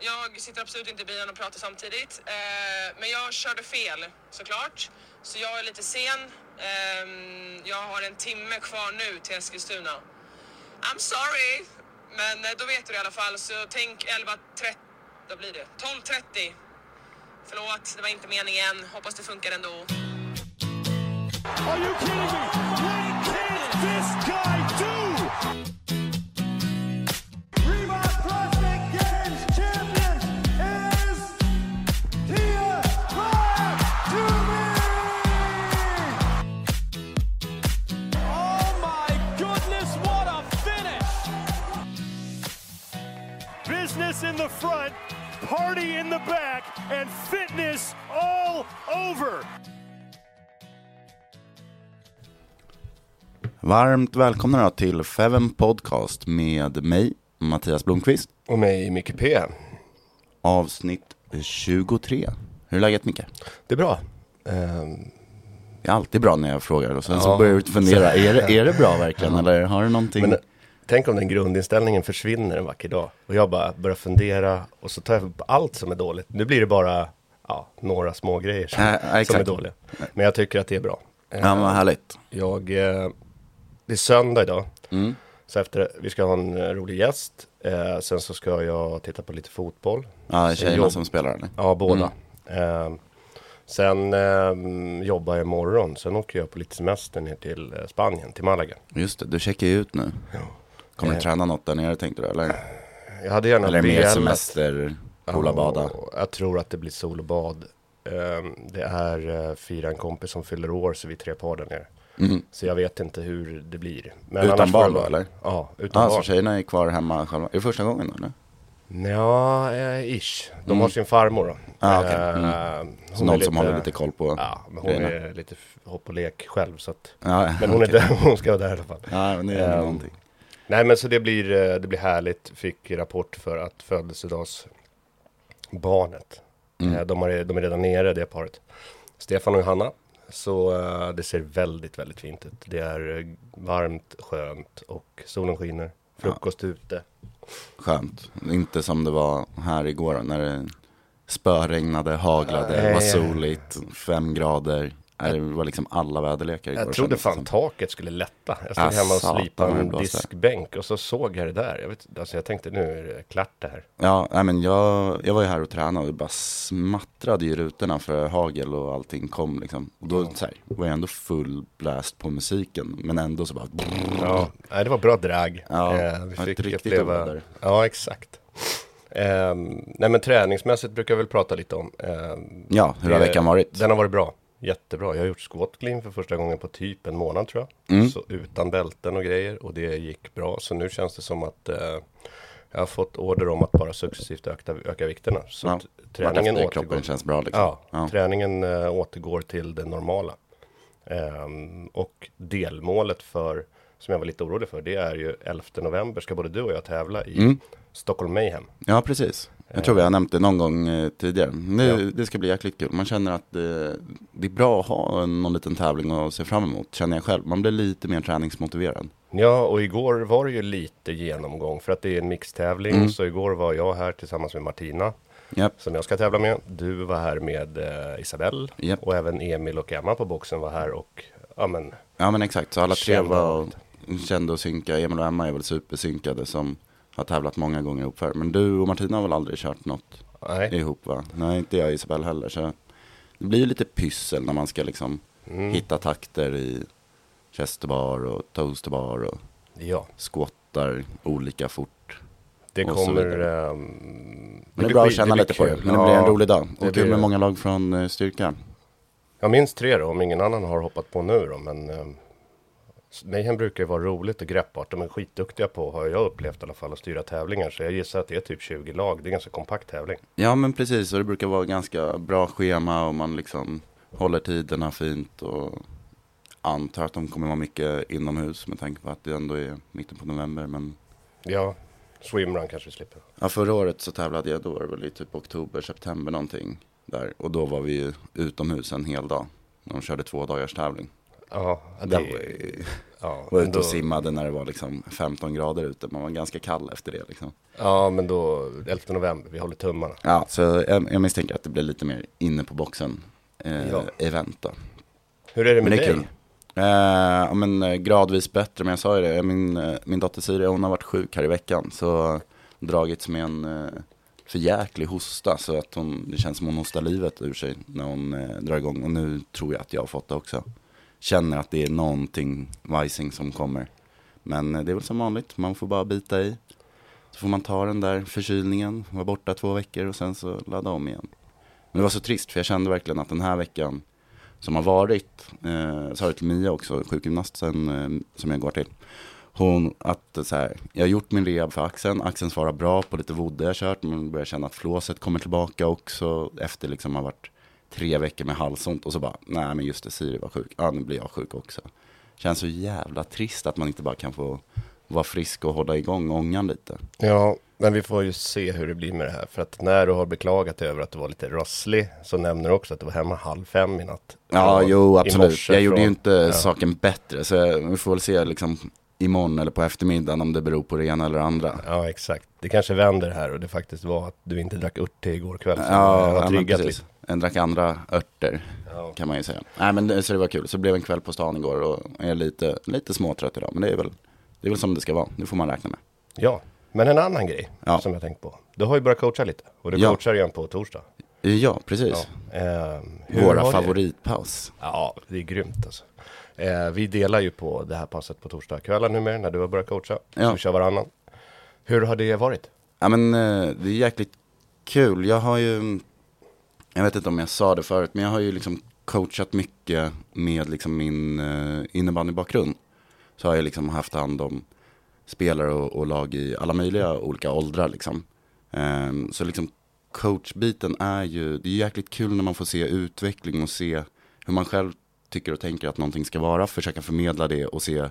Jag sitter absolut inte i bilen och pratar samtidigt. Eh, men jag körde fel såklart. Så jag är lite sen. Ehm, jag har en timme kvar nu till Eskilstuna. I'm sorry, men eh, då vet du det i alla fall. Så tänk 11.30, vad blir det? 12.30. Förlåt, det var inte meningen. Hoppas det funkar ändå. Are you kidding me? Varmt välkomna då till Feven Podcast med mig, Mattias Blomqvist. Och mig, Micke P. Avsnitt 23. Hur är läget Micke? Det är bra. Ehm, Det är alltid bra när jag frågar och sen Ja. så börjar du fundera, är det, är det bra verkligen eller har du någonting? men tänk om den grundinställningen försvinner en vacker dag. Och jag bara börjar fundera och så tar jag upp allt som är dåligt. Nu blir det bara ja, några små grejer som, ja, som är dåliga. Men jag tycker att det är bra. Ja vad härligt. Jag, eh, det är söndag idag. Mm. Så efter, vi ska ha en eh, rolig gäst. Eh, sen så ska jag titta på lite fotboll. Ja, Sen tjejerna jobb- som spelar eller? Ja, båda. Mm. Eh, sen eh, jobbar jag imorgon. Sen åker jag på lite semester ner till eh, Spanien, till Malaga. Just det, du checkar ju ut nu. Kommer du Eh. träna något där nere tänkte du eller? Jag hade gärna Eller mer semester, pola, bada? Ja, Jag tror att det blir sol och bad. Ehm, Det är fyra en kompis som fyller år så vi är tre par där nere. Mm. Så jag vet inte hur det blir. Men Utan barn då eller? Ja, utan så barn. tjejerna är kvar hemma själva. Är det första gången då eller? Ja, eh, ish. De Mm. har sin farmor då. Ah, okej. Eh, Mm. Så är någon som håller lite koll på Ja, men hon grejerna. är lite hopp och lek själv så att. Ja, Men hon är okej. där, hon ska vara där i alla fall. Ja, men det är ändå Ehm, någonting. Nej men så det blir, eh, det blir härligt. Fick rapport för att födelsedagsbarnet. Mm. Eh, De, är, de är redan nere det paret. Stefan och Johanna. Så eh, det ser väldigt, väldigt fint ut. Det är eh, varmt, skönt och solen skiner. Frukost ute. Skönt. Inte som det var här igår när det spöregnade, haglade, det var Nej. soligt, fem grader. Det var liksom alla väderlekar igår. Jag trodde fan som. taket skulle lätta. Jag stod Ah, hemma och slipade en diskbänk och så såg jag det där. Jag, vet, alltså jag tänkte nu är det klart det här. Ja, nej, men jag, jag var ju här och tränade och det bara smattrade i rutorna för hagel och allting kom liksom. Och då så här, var jag ändå full blast på musiken, men ändå så bara... Ja, nej, det var bra drag. Ja, Eh, vi fick uppleva... oväder. Ja, exakt. Ehm, nej men träningsmässigt brukar jag väl prata lite om. Ehm, Ja, hur har veckan varit? Den har varit bra. Jättebra. Jag har gjort squat clean för första gången på typ en månad tror jag. Mm. Så utan bälten och grejer. Och det gick bra. Så nu känns det som att eh, jag har fått order om att bara successivt öka, öka vikterna. Så Ja, träningen återgår. kroppen känns bra liksom. Ja, Ja. träningen eh, återgår till det normala. Ehm, och delmålet för som jag var lite orolig för, det är ju 11 november ska både du och jag tävla i Mm. Stockholm Mayhem. Ja, precis. Jag tror vi har nämnt det någon gång eh, tidigare. Det, Ja. det ska bli jäkligt kul. Man känner att det, det är bra att ha någon liten tävling att se fram emot, känner jag själv. Man blir lite mer träningsmotiverad. Ja, och igår var det ju lite genomgång för att det är en mixtävling. Mm. Så igår var jag här tillsammans med Martina Japp, som jag ska tävla med. Du var här med eh, Isabelle Japp. och även Emil och Emma på boxen var här och ja men ja men exakt. Så alla tre var kända och synka. Emil och Emma är väl supersynkade som har tävlat många gånger ihop förr. Men du och Martina har väl aldrig kört något nej. ihop va? Nej, inte jag och Isabel heller. Så det blir ju lite pyssel när man ska liksom Mm. hitta takter i chesterbar och toasterbar och Ja, squattar olika fort. det kommer... ehm, Men det är bra att känna lite på det. Men det blir en Ja, rolig dag. det Och kul blir med många lag från eh, styrka. Jag minns tre då, om ingen annan har hoppat på nu då, men um, Mayhem brukar ju vara roligt och greppbart. De är skitduktiga på, har jag upplevt i alla fall, att styra tävlingar. Så jag gissar att det är typ 20 lag. Det är en ganska kompakt tävling. Ja men precis, och det brukar vara ganska bra schema och man liksom håller tiderna fint och antar att de kommer vara mycket inomhus med tanke på att det ändå är mitten på november. Men Ja, swimrun kanske vi slipper. ja, förra året så tävlade jag, då var det väl i typ oktober, september någonting där. Och då var vi utomhus en hel dag. De körde två dagars tävling. Ja, det, var, ja, var ute och då, simmade när det var liksom 15 grader ute. Man var ganska kall efter det liksom. ja, men då 11 november, vi håller tummarna. Ja, så jag, jag misstänker att det blir lite mer inne på boxen eh, Ja. event då. Hur är det med Men det dig? Eh, ja, men eh, gradvis bättre, men jag sa ju det, min, eh, min dotter Siri, hon har varit sjuk här i veckan. Så dragits med en eh, förjäklig hosta, så att hon, det känns som hon hostar livet ur sig när hon eh, drar igång. Och nu tror jag att jag har fått det också. Känner att det är någonting vajsing som kommer. Men eh, det är väl som vanligt, man får bara bita i. Så får man ta den där förkylningen, vara borta två veckor och sen så ladda om igen. Men det var så trist, för jag kände verkligen att den här veckan som har varit, eh, sa det till Mia också, sjukgymnasten eh, som jag går till. Hon, att så här, jag har gjort min rehab för axeln, axeln svarar bra på lite vodde jag kört, men börjar känna att flåset kommer tillbaka också efter liksom har varit tre veckor med halsont och så bara, nej men just det, Siri var sjuk, ja nu blir jag sjuk också. Känns så jävla trist att man inte bara kan få vara frisk och hålla igång ångan lite. Ja, men vi får ju se hur det blir med det här. För att när du har beklagat dig över att du var lite rosslig så nämner du också att du var hemma halv fem i natt. Ja, jo absolut. Jag gjorde ju inte ja. saken bättre, så jag, vi får väl se liksom imorgon eller på eftermiddagen om det beror på det ena eller andra. Ja, exakt. Det kanske vänder här och det faktiskt var att du inte drack ört till igår kväll. Så Ja, har ja precis. lite. En drack andra örter Ja. kan man ju säga. Nej men så det var kul. Så det blev en kväll på stan igår och är lite, lite småtrött idag. Men det är väl, det är väl som det ska vara. Det får man räkna med. ja, men en annan grej Ja. som jag tänkt på. Du har ju börjat coacha lite och du Ja. coachar igen på torsdag. Ja, precis. Ja. Hur Våra favoritpaus. Ja, det är grymt alltså. Eh, vi delar ju på det här passet på torsdagskvällar numera när du har börjat coacha. Så Ja. vi kör varannan. Hur har det varit? Ja men eh, det är jäkligt kul. Jag har ju, jag vet inte om jag sa det förut, men jag har ju liksom coachat mycket med liksom min uh, innebandybakgrund. Så har jag liksom haft hand om spelare och, och lag i alla möjliga olika åldrar liksom. Ehm, så liksom coachbiten är ju, det är jäkligt kul när man får se utveckling och se hur man själv tycker och tänker att någonting ska vara, försöka förmedla det och se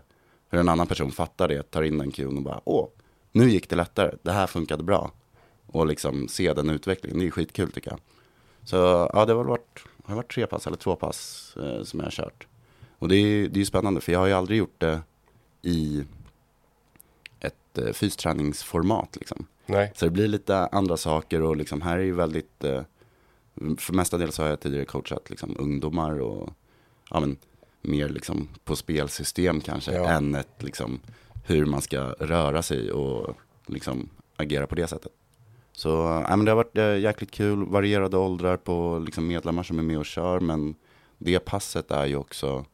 hur en annan person fattar det, tar in den cueen och bara, åh, nu gick det lättare, det här funkade bra. Och liksom se den utvecklingen, det är skitkul tycker jag. Så ja, det har väl varit, har varit tre pass eller två pass eh, som jag har kört. Och det är, det är ju spännande, för jag har ju aldrig gjort det i ett eh, fysträningsformat liksom. Nej. Så det blir lite andra saker och liksom här är ju väldigt, eh, för mestadels har jag tidigare coachat liksom ungdomar och ja men mer liksom på spelsystem kanske Ja. än ett liksom hur man ska röra sig och liksom agera på det sättet. Så ja, men det har varit eh, jäkligt kul, varierade åldrar på liksom medlemmar som är med och kör men det passet är ju också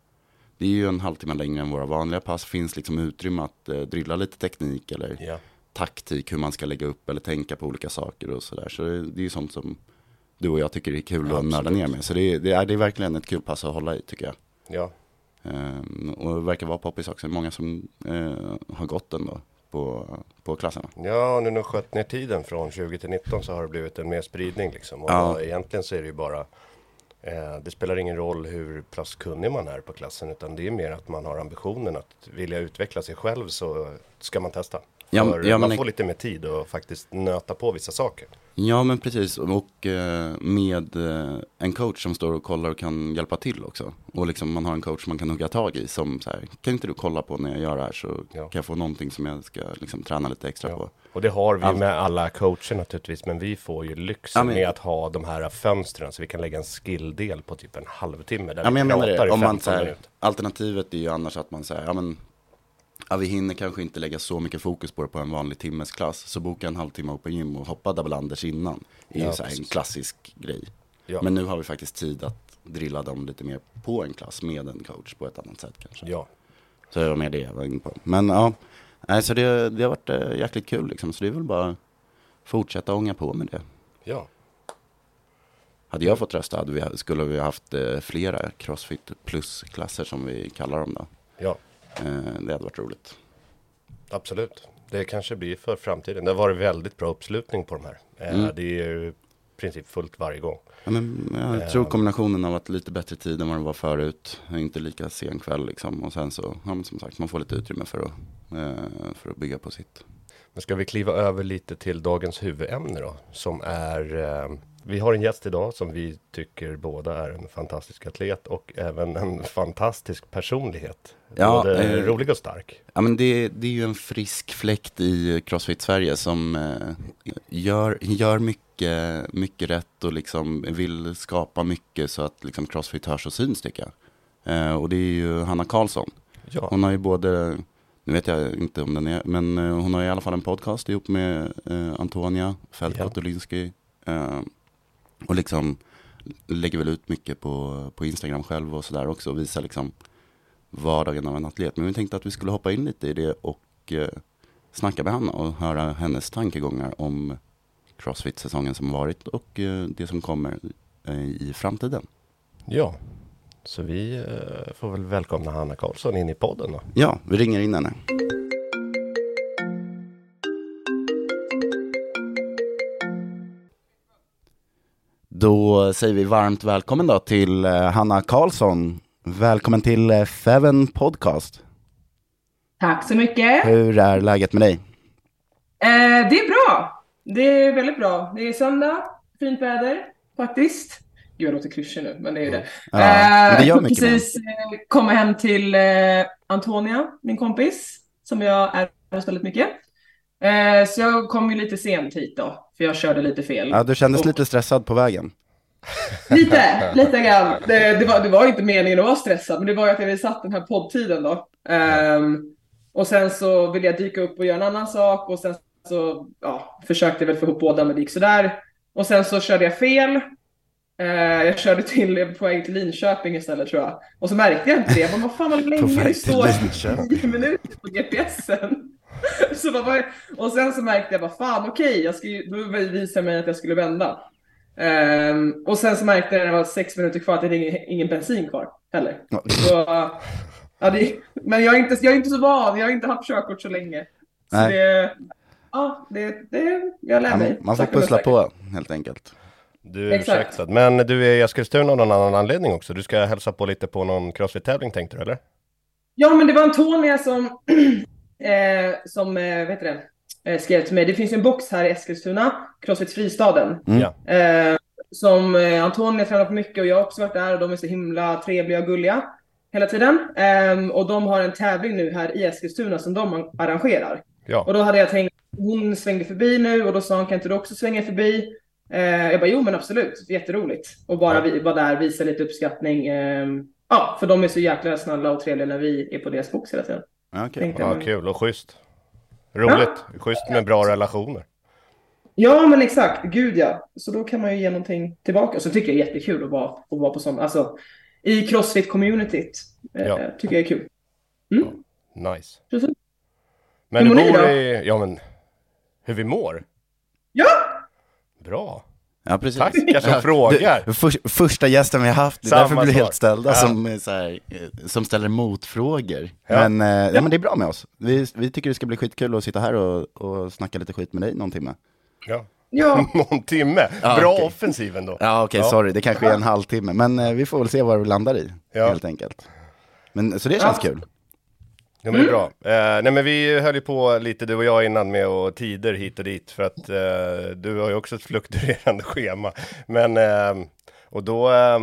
det är ju en halvtimme längre än våra vanliga pass, finns liksom utrymme att eh, drilla lite teknik eller Ja. taktik, hur man ska lägga upp eller tänka på olika saker och sådär. Så det, det är ju sånt som du och jag tycker är kul Ja, att nörda ner med. Så det, är- det, är, det är verkligen ett kul pass att hålla i tycker jag. Ja. Ehm, och det verkar vara poppis också. Många som eh, har gått den då på, på klasserna. Ja, nu när du sköt ner tiden från 20 till 19 så har det blivit en mer spridning liksom. Och Ja. egentligen så är det ju bara Eh, det spelar ingen roll hur pass kunnig man är på klassen utan det är mer att man har ambitionen att vilja utveckla sig själv så ska man testa. Ja, ja, men- man får lite mer tid och faktiskt nöta på vissa saker. Ja men precis och eh, med eh, en coach som står och kollar och kan hjälpa till också. Och liksom man har en coach man kan hugga tag i som så här, kan inte du kolla på när jag gör det här så Ja. kan jag få någonting som jag ska liksom träna lite extra Ja. på. Och det har vi med alla coacher naturligtvis, men vi får ju lyxen Ja, men- med att ha de här fönstren så vi kan lägga en skilldel på typ en halvtimme där Ja men vi pratar i om man 15 så här, minuter. alternativet är ju annars att man säger, ja men Ja, vi hinner kanske inte lägga så mycket fokus på det på en vanlig timmes klass. Så boka en halvtimme på gym och hoppa double unders innan. är ju Ja, så här en klassisk grej. Ja. Men nu har vi faktiskt tid att drilla dem lite mer på en klass med en coach på ett annat sätt kanske. Ja, Så det var mer det jag var inne på. Men ja, nej, så det, det har varit äh, jäkligt kul liksom. Så det är väl bara fortsätta ånga på med det. ja, Hade jag fått rösta hade vi, skulle vi haft eh, flera Crossfit plus-klasser som vi kallar dem då. ja, Eh, det hade varit roligt. absolut. Det kanske blir för framtiden. Det har varit väldigt bra uppslutning på de här. Eh, Mm. Det är ju i princip fullt varje gång. Ja, men, jag tror kombinationen av att lite bättre tid än vad det var förut, inte lika sen kväll liksom. Och sen så, ja, som sagt, man får lite utrymme för att, eh, för att bygga på sitt. Men ska vi kliva över lite till dagens huvudämne då? Som är, eh, vi har en gäst idag som vi tycker båda är en fantastisk atlet och även en fantastisk personlighet. Ja, Både eh, rolig och stark. Ja, men det, det är ju en frisk fläkt i Crossfit Sverige som eh, gör, gör mycket, mycket rätt och liksom vill skapa mycket så att liksom Crossfit hörs och syns tycker jag. Eh, och det är ju Hanna Karlsson. Ja, Hon har ju både, nu vet jag inte om den är, men eh, hon har i alla fall en podcast ihop med eh, Antonia Fältskott Ja. Eh, och liksom lägger väl ut mycket på, på Instagram själv och sådär också och visar liksom vardagen av en atlet. Men vi tänkte att vi skulle hoppa in lite i det och eh, snacka med Hanna och höra hennes tankegångar om Crossfit-säsongen som varit och eh, det som kommer eh, i framtiden. ja. Så vi eh, får väl välkomna Hanna Karlsson in i podden då. Ja, vi ringer in henne. Då säger vi varmt välkommen då till eh, Hanna Karlsson. Välkommen till eh, Feven Podcast. Tack så mycket. Hur är läget med dig? Eh, det är bra. Det är väldigt bra. Det är söndag, fint väder faktiskt. Gud, jag låter klyschig nu, men det är ju det. Ja, men det gör mycket precis eh, hem till eh, Antonia, min kompis, som jag är hos väldigt mycket. Eh, så jag kom ju lite sent hit då, för jag körde lite fel. Ja, du kändes Och- lite stressad på vägen. Lite, lite grann. Det, det, var, det var inte meningen att vara stressad, men det var ju att jag hade satt den här poddtiden då. Ehm, och sen så ville jag dyka upp och göra en annan sak och sen så ja, försökte jag väl få ihop båda, men det gick sådär. Och sen så körde jag fel. Eh, jag körde till, på väg till Linköping istället tror jag. Och så märkte jag inte det. Jag bara, vad fan vad länge det står. 10 minuter på GPSen. Så bara, och sen så märkte jag bara, fan okej, jag ska ju, då visade mig att jag skulle vända. Ehm, och sen så märkte jag när det var sex minuter kvar att det är ingen, ingen bensin kvar heller. Så, ja, det, men jag är, inte, jag är inte så van, jag har inte haft körkort så länge. Så Nej. det, ja, det, det, jag lär Ja, mig. man får pussla på helt enkelt. Du är Exakt. ursäktad. Men du är i Eskilstuna av någon annan anledning också. Du ska hälsa på lite på någon crossfit-tävling tänkte du eller? Ja, men det var Antonia som, eh, som eh, heter det, eh, skrev till mig. Det finns ju en box här i Eskilstuna, Crossfit Fristaden. Mm. Eh, som eh, Antonia tränar på mycket och jag har också varit där och de är så himla trevliga och gulliga hela tiden. Ehm, och de har en tävling nu här i Eskilstuna som de arrangerar. Ja. Och då hade jag tänkt, hon svängde förbi nu och då sa hon, kan inte du också svänga förbi? Eh, jag bara, jo men absolut, jätteroligt. Och bara Ja. vi, vara där, visa lite uppskattning. Ehm, ja, för de är så jäkla snälla och trevliga när vi är på deras box hela tiden. Ja, jag. Ja, kul och schysst. Roligt. Schysst med bra relationer. Ja, men exakt. Gud ja. Så då kan man ju ge någonting tillbaka. Så tycker jag det är jättekul att vara, att vara på sån, alltså i Crossfit-communityt. Eh, Ja. Tycker jag är kul. Nice. Precis. Men Hur du mår ni bor då? i... Ja, men hur vi mår? Ja! Bra. Ja, precis. Tackar som Ja, frågar. Du, för, första gästen vi har haft, det är Samma därför blir helt ställda Ja. som, så här, eh, som ställer motfrågor. Ja. Men, eh, ja. men det är bra med oss. Vi, vi tycker det ska bli skitkul att sitta här och, och snacka lite skit med dig någon timme. Ja. Ja, Någon timme. Ja, Bra okej. offensiv ändå. Ja, okej, Ja. sorry. Det kanske är en halvtimme. Men eh, vi får väl se vad vi landar i, Ja. helt enkelt. Men, så det känns Ja. kul. Ja, men det är bra. Eh, nej, men vi höll ju på lite, du och jag, innan med och tider hit och dit. För att eh, du har ju också ett fluktuerande schema. Men, eh, och då eh,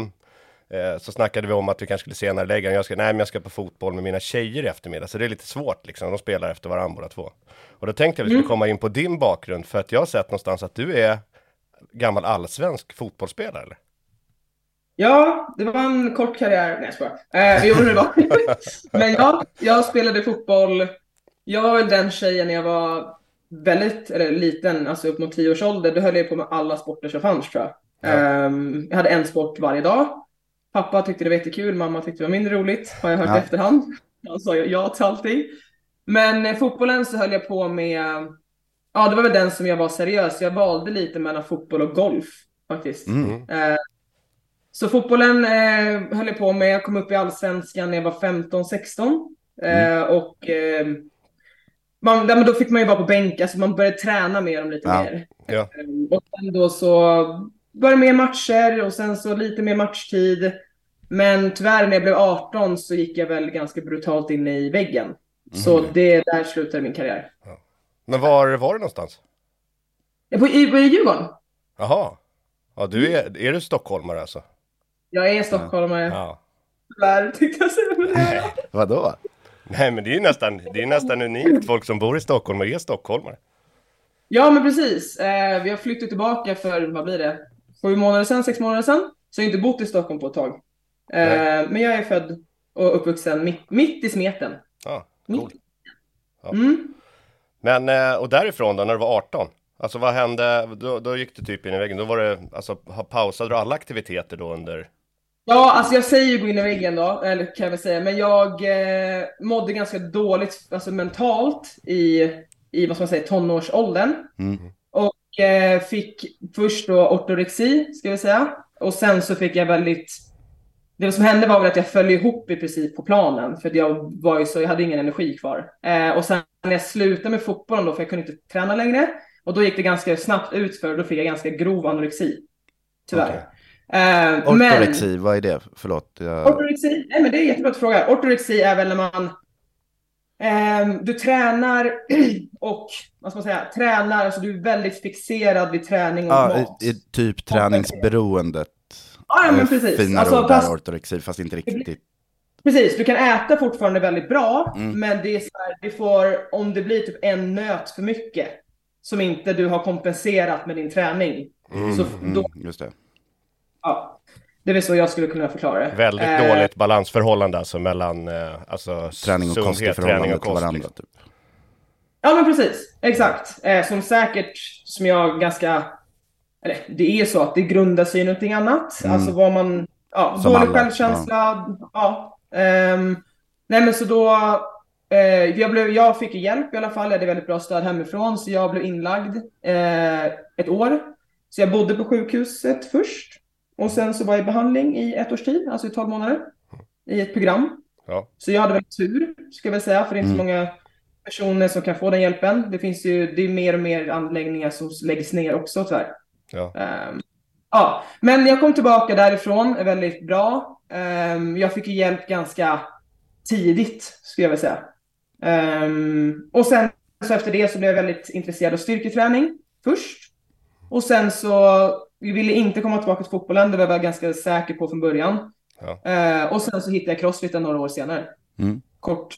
eh, så snackade vi om att vi kanske skulle senare lägga. Jag ska, nej, men jag ska på fotboll med mina tjejer i eftermiddag. Så det är lite svårt liksom. De spelar efter varandra båda två. Och då tänkte jag att vi skulle komma in på din bakgrund. För att jag har sett någonstans att du är gammal allsvensk fotbollsspelare. Eller? Ja, det var en kort karriär. Nej, jag skojar. Eh, jo, det var. Men ja, jag spelade fotboll. Jag var väl den tjejen när jag var väldigt, eller liten, alltså upp mot tio års ålder. Då höll jag på med alla sporter som fanns tror jag. Ja. Ehm, jag hade en sport varje dag. Pappa tyckte det var jättekul, mamma tyckte det var mindre roligt, har jag hört Ja. i efterhand. Han sa ja till allting. Men eh, fotbollen så höll jag på med, ja det var väl den som jag var seriös. Jag valde lite mellan fotboll och golf faktiskt. Mm. Eh, så fotbollen eh, höll jag på med. Jag kom upp i allsvenskan när jag var 15-16. Eh, och eh, man, ja, men då fick man ju vara på bänk, alltså man började träna med dem lite Ja. mer. Ja. Eh, och sen då så det mer matcher och sen så lite mer matchtid. Men tyvärr när jag blev 18 så gick jag väl ganska brutalt in i väggen. Så det där slutade min karriär. Men var var du någonstans? Ja, På, i, på i Djurgården. Jaha. Ja, du är, är du stockholmare alltså? Jag är stockholmare. Ja. Tyvärr tänkte jag säga. men det är jag. Vadå? Nej, men det är ju nästan, det är nästan unikt. Folk som bor i Stockholm och är stockholmare. Ja, men precis. Eh, vi har flyttat tillbaka för, vad blir det, sju månader sedan, sex månader sedan. Så jag har inte bott i Stockholm på ett tag. Eh, men jag är född och uppvuxen mitt, mitt i smeten. Ja, Mitt. coolt. Ja. Mm. Men, eh, och därifrån då, när du var 18? Alltså vad hände? Då, då gick du typ in i väggen. Då var det, alltså pausade du alla aktiviteter då under? Ja, alltså jag säger ju gå in i väggen då, eller kan jag väl säga, men jag eh, mådde ganska dåligt, alltså mentalt i, i vad ska man säga, tonårsåldern. Mm. Och eh, fick först då ortorexi, ska vi säga. Och sen så fick jag väldigt... Det som hände var väl att jag föll ihop i princip på planen. För jag var ju så, jag hade ingen energi kvar. Eh, och sen när jag slutade med fotbollen då, för jag kunde inte träna längre. Och då gick det ganska snabbt ut för då fick jag ganska grov anorexi. Tyvärr. Okej. Eh, men- Ortorexi, vad är det? Förlåt. Jag... Ortorexi? Nej, men det är en jättebra fråga. Ortorexi är väl när man ehm, du tränar och vad ska man säga, tränar, alltså du är väldigt fixerad vid träning och Ja, mat. i, i typ träningsberoendet. Ja, ja, men Eh, precis. Fina Alltså, ord fast- ortorexi, fast inte riktigt. Precis, du kan äta fortfarande väldigt bra, Mm. men det är så här, det får, om det blir typ en nöt för mycket som inte du har kompenserat med din träning. Så Mm, då, just det. Ja, det är väl så jag skulle kunna förklara det. Väldigt Eh, dåligt balansförhållande alltså mellan eh, alltså, Träning och kost i sundhet, förhållande träning och till kost. varandra. Liksom. Typ. Ja men precis, exakt. Eh, som säkert, som jag ganska, eller det är så att det grundar sig i någonting annat. Mm. Alltså vad man, ja, Som dålig alla, självkänsla, ja. Ehm, nej men så då, eh, jag, blev, jag fick hjälp i alla fall, jag hade väldigt bra stöd hemifrån, så jag blev inlagd eh, ett år. Så jag bodde på sjukhuset först, och sen så var jag i behandling i ett års tid, alltså i 12 månader, i ett program. Ja. Så jag hade väl tur, ska jag väl säga, för det är inte så många personer som kan få den hjälpen. Det finns ju, det är mer och mer anläggningar som läggs ner också tyvärr. Ja. Ehm, ja, men jag kom tillbaka därifrån väldigt bra. Ehm, jag fick ju hjälp ganska tidigt, skulle jag vilja säga. Ehm, och sen så efter det så blev jag väldigt intresserad av styrketräning först. Och sen så vi ville inte komma tillbaka till fotbollen, det var jag ganska säker på från början. Ja. Ehm, och sen så hittade jag crossfiten några år senare. Mm. Kort,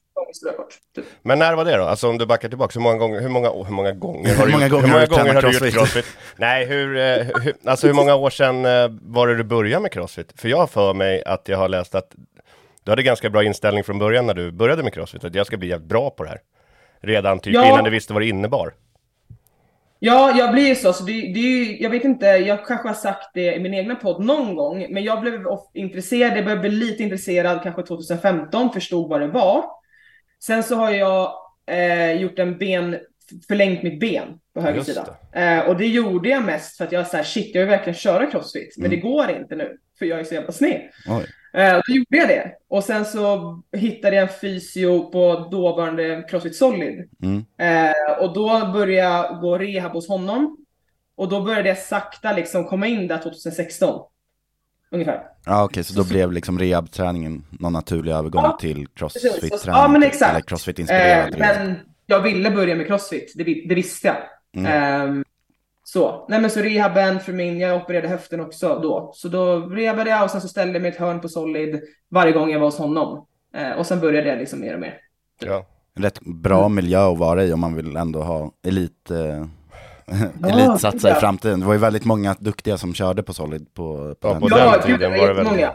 kort. Typ. Men när var det då? Alltså om du backar tillbaka, hur många gånger, hur många, hur många gånger har Hur du många gjort, gånger hur många gånger har du gjort crossfit? crossfit? Nej, hur, eh, hur, alltså hur många år sedan eh, var det du började med crossfit? För jag har för mig att jag har läst att du hade ganska bra inställning från början när du började med crossfit, att jag ska bli jävligt bra på det här. Redan typ Ja. innan du visste vad det innebar. Ja, jag blir ju så. så det, det är ju, jag vet inte, jag kanske har sagt det i min egna podd någon gång, men jag blev intresserad, jag började bli lite intresserad kanske 2015, förstod vad det var. Sen så har jag eh, gjort en ben, förlängt mitt ben på höger Just sida. Eh, och det gjorde jag mest för att jag var så här, shit, jag vill verkligen köra crossfit, men det går inte nu, för jag är så jävla sned. Oj. Eh, då gjorde jag det. Och sen så hittade jag en fysio på dåvarande Crossfit Solid. Mm. Eh, och då började jag gå rehab hos honom. Och då började jag sakta liksom komma in där 2016. Ungefär. Ja okej, så då blev liksom rehabträningen någon naturlig övergång Ja, till crossfit-träning? Ja, men exakt. Eller crossfit-inspirerad Eh, men jag ville börja med crossfit, det, det visste jag. Mm. Ehm, så. Nej men så rehaben för min, jag opererade höften också då. Så då rehabade jag och sen så ställde jag mig i ett hörn på Solid varje gång jag var hos honom. Eh, och sen började jag liksom mer och mer. Ja. Rätt bra miljö att vara i om man vill ändå ha elit, eh, Ja, elitsatsa i ja. framtiden. Det var ju väldigt många duktiga som körde på Solid på, på Ja, den på tiden. den Ja, tiden var det väl... jättemånga.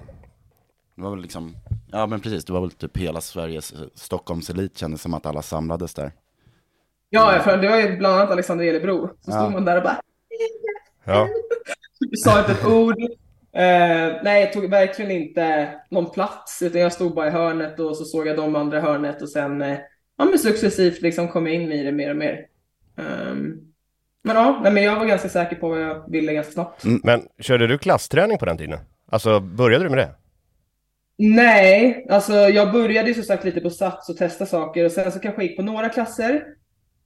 Det var väl liksom, ja men precis, det var väl typ hela Sveriges eh, Stockholms elit kändes som att alla samlades där. Ja, för det var ju bland annat Alexander Elebro. Så Ja. stod man där och bara Ja. sa inte ett ord. Eh, nej, jag tog verkligen inte någon plats, utan jag stod bara i hörnet och så såg jag de andra hörnet och sen eh, ja, men successivt liksom kom jag in i det mer och mer. Ehm, men ja, nej, men jag var ganska säker på vad jag ville ganska snabbt. Men körde du klassträning på den tiden? Alltså, började du med det? Nej, alltså jag började ju som sagt lite på Sats och testa saker och sen så kanske jag gick på några klasser.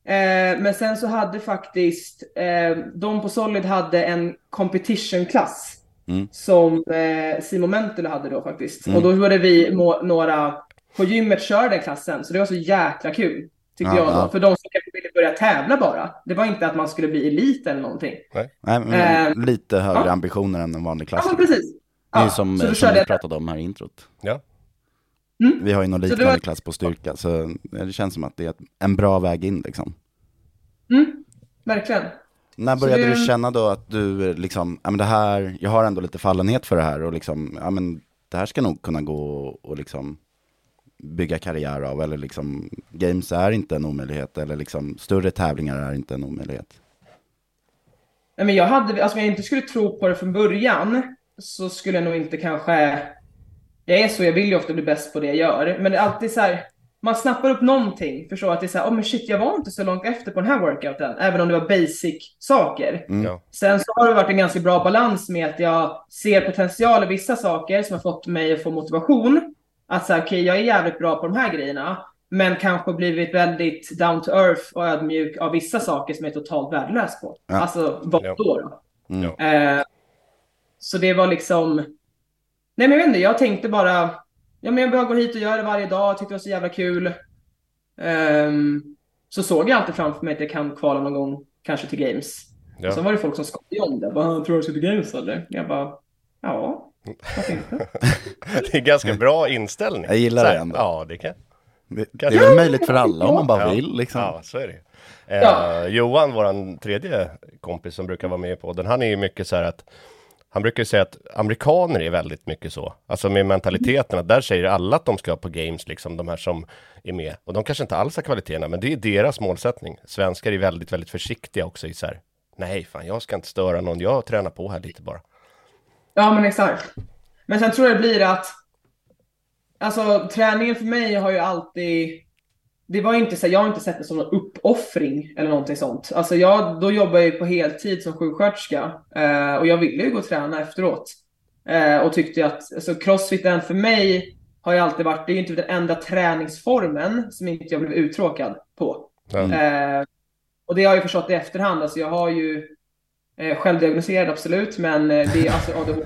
Eh, men sen så hade faktiskt eh, de på Solid hade en competition-klass Mm. som eh, Simon Mentele hade då faktiskt. Mm. Och då började vi må, några på gymmet köra den klassen, så det var så jäkla kul. Tyckte Ja, jag då. ja. För de som kanske ville börja tävla bara. Det var inte att man skulle bli elit eller någonting. Nej, men Eh, lite högre ja. ambitioner än en vanlig Ja, klass. men precis. Det är Ja, som, så som körde vi pratade om här i introt. Ja. Mm. Vi har ju någon liknande var- klass på styrka, så det känns som att det är en bra väg in liksom. Mm, verkligen. När började det- du känna då att du liksom, ja men det här, jag har ändå lite fallenhet för det här och liksom, ja men det här ska nog kunna gå och liksom bygga karriär av, eller liksom, games är inte en omöjlighet, eller liksom större tävlingar är inte en omöjlighet. Nej, men jag hade, alltså om jag inte skulle tro på det från början så skulle jag nog inte kanske... Jag är så, jag vill ju ofta bli bäst på det jag gör. Men det är alltid så här, man snappar upp någonting, förstår att det är så här, oh men shit, jag var inte så långt efter på den här workouten, även om det var basic saker. Mm. Sen så har det varit en ganska bra balans med att jag ser potential i vissa saker som har fått mig att få motivation. Att säga, okej, jag är jävligt bra på de här grejerna, men kanske blivit väldigt down to earth och ödmjuk av vissa saker som jag är totalt värdelös på. Ja. Alltså, vad då? då? Mm. Eh, så det var liksom... Nej men jag vet inte, jag tänkte bara... Ja men jag bara går hit och gör det varje dag, jag tyckte det var så jävla kul. Ehm, så såg jag alltid framför mig att jag kan kvala någon gång, kanske till Games. Ja. Och så var det folk som skojade om det. Bara, tror du ska till Games eller? Jag bara, ja, inte? Det är ganska bra inställning. Jag gillar Så det här, ändå. Ja, det kan Det, det är väl möjligt för alla om man bara Ja. vill liksom. Ja, så är det eh, Ja. Johan, våran tredje kompis som brukar vara med på den, han är ju mycket så här att han brukar ju säga att amerikaner är väldigt mycket så. Alltså med mentaliteten att där säger alla att de ska på games, liksom de här som är med. Och de kanske inte alls har kvaliteterna, men det är deras målsättning. Svenskar är väldigt, väldigt försiktiga också i så här, nej fan jag ska inte störa någon, jag tränar på här lite bara. Ja, men exakt. Men sen tror jag det blir att, alltså träningen för mig har ju alltid, det var inte så, jag har inte sett det som någon uppoffring eller någonting sånt. Alltså jag, då jobbar jag ju på heltid som sjuksköterska eh, och jag ville ju gå och träna efteråt. Eh, och tyckte att, alltså crossfiten för mig har ju alltid varit, det är ju inte den enda träningsformen som inte jag blev uttråkad på. Ja. Eh, och det har jag ju förstått i efterhand. Alltså jag har ju eh, självdiagnoserad absolut, men eh, det är alltså ADHD.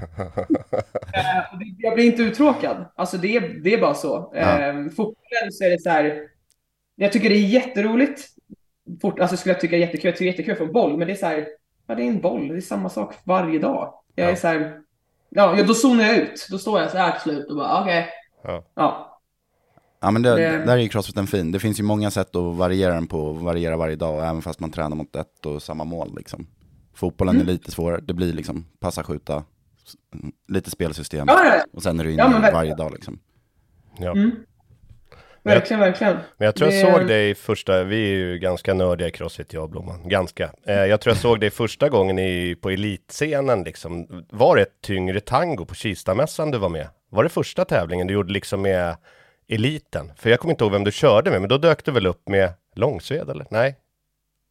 eh, jag blir inte uttråkad. Alltså det, är- det är bara så. Ja. Eh, fotbollen så är det så här. Jag tycker det är jätteroligt. Fort, alltså skulle jag tycka jättekul. Jag tycker det är jättekul att få en boll, men det är så här. Ja, det är en boll. Det är samma sak varje dag. Jag är Ja. så här. Ja, ja, då zonar jag ut. Då står jag så här till slut och bara okej. Ja. Ja. Ja men det, Det- där är ju crossfiten fin. Det finns ju många sätt att variera den på, variera varje dag, även fast man tränar mot ett och samma mål liksom. Fotbollen Mm. är lite svårare, det blir liksom passa, skjuta, lite spelsystem. Ja. Och sen är du inne Ja, varje dag liksom. Ja. Mm. Verkligen, verkligen. Men jag tror jag Det- såg dig första, vi är ju ganska nördiga i crossfit jag och Blomman, ganska. Eh, jag tror jag såg dig första gången i, på elitscenen liksom. Var det ett tyngre tango på Kistamässan du var med? Var det första tävlingen du gjorde liksom med eliten? För jag kommer inte ihåg vem du körde med, men då dök du väl upp med Långsved eller? Nej?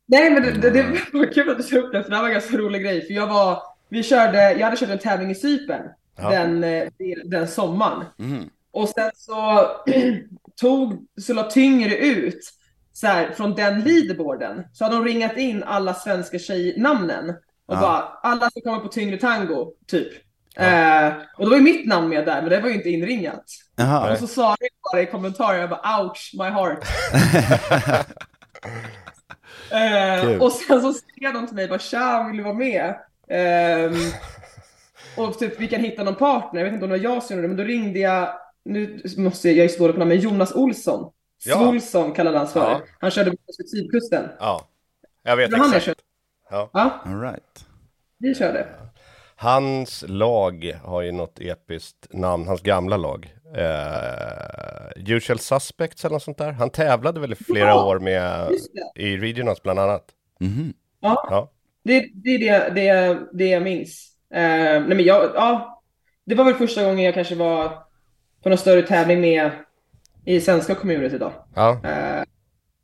Nej, men det, det, det var kul att du tog upp det, för det här var en ganska rolig grej. För jag var, vi körde, jag hade kört en tävling i Cypern Ja. den, eh, den sommaren. Mhm. Och sen så tog, så la Tyngre ut så här, från den leaderboarden. Så hade de ringat in alla svenska tjejnamnen. Och Ja. bara, alla ska komma på tyngre tango, typ. Eh, och då var ju mitt namn med där, men det var ju inte inringat. Jaha. Och så sa jag bara i kommentarer, jag bara ouch, my heart. eh, och sen så skrev de till mig, bara tja, vill du vara med? Ehm, och typ, vi kan hitta någon partner, jag vet inte om det var jag som gjorde det, men då ringde jag, nu måste jag, jag är så dålig på namn, men Jonas Olsson. Ja. Svulsson kallade han för. Ja. Han körde på sydkusten. Ja, jag vet Det var han exakt. körde. Ja. Ja, All right. vi körde. Hans lag har ju något episkt namn, hans gamla lag. Eh, Usual Suspects eller något sånt där. Han tävlade väl i flera Ja, år med i Regionals bland annat. Mhm. Ja. Ja. Det, det är det, det, det jag minns. Eh, nej men jag, ja, det var väl första gången jag kanske var på någon större tävling med i svenska community då. Ja. Eh,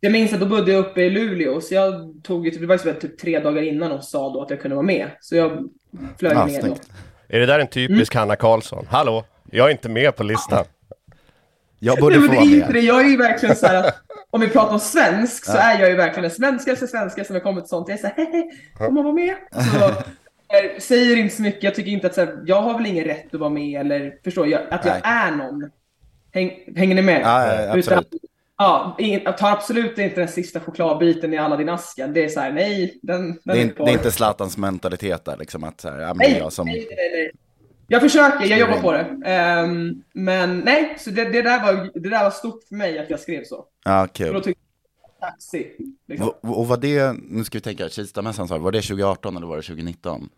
jag minns att då bodde jag uppe i Luleå, så jag tog ju, typ- det var ju typ tre dagar innan och sa då att jag kunde vara med. Så jag flög Ja, ner då. Är det där en typisk Hanna Karlsson? Hallå, jag är inte med på listan. Jag borde Nej, få vara det. med. Jag är ju verkligen så här att om vi pratar om svensk så är jag ju verkligen den svenskaste svenska som har kommit sånt. Jag är så här, hehe, får man vara med? Så, eh, säger inte så mycket. Jag tycker inte att här, jag har väl ingen rätt att vara med eller förstår jag att jag Nej. är någon. Häng, hänger ni med? Ja, ja. Utan, ja, jag tar absolut inte den sista chokladbiten i Aladdin-asken. Det är så här, nej, den, den Det är, inte- det är inte Zlatans mentalitet där liksom att så här, ja, Nej, jag som... nej, nej, nej. Jag försöker, jag jobbar på det. Ehm, men nej, så det, det, där var, det där var stort för mig att jag skrev så. Ja, då kul. jag taxi. Liksom. Och, och var det, nu ska vi tänka, Kistamässan sa var det 2018 eller var det 2019?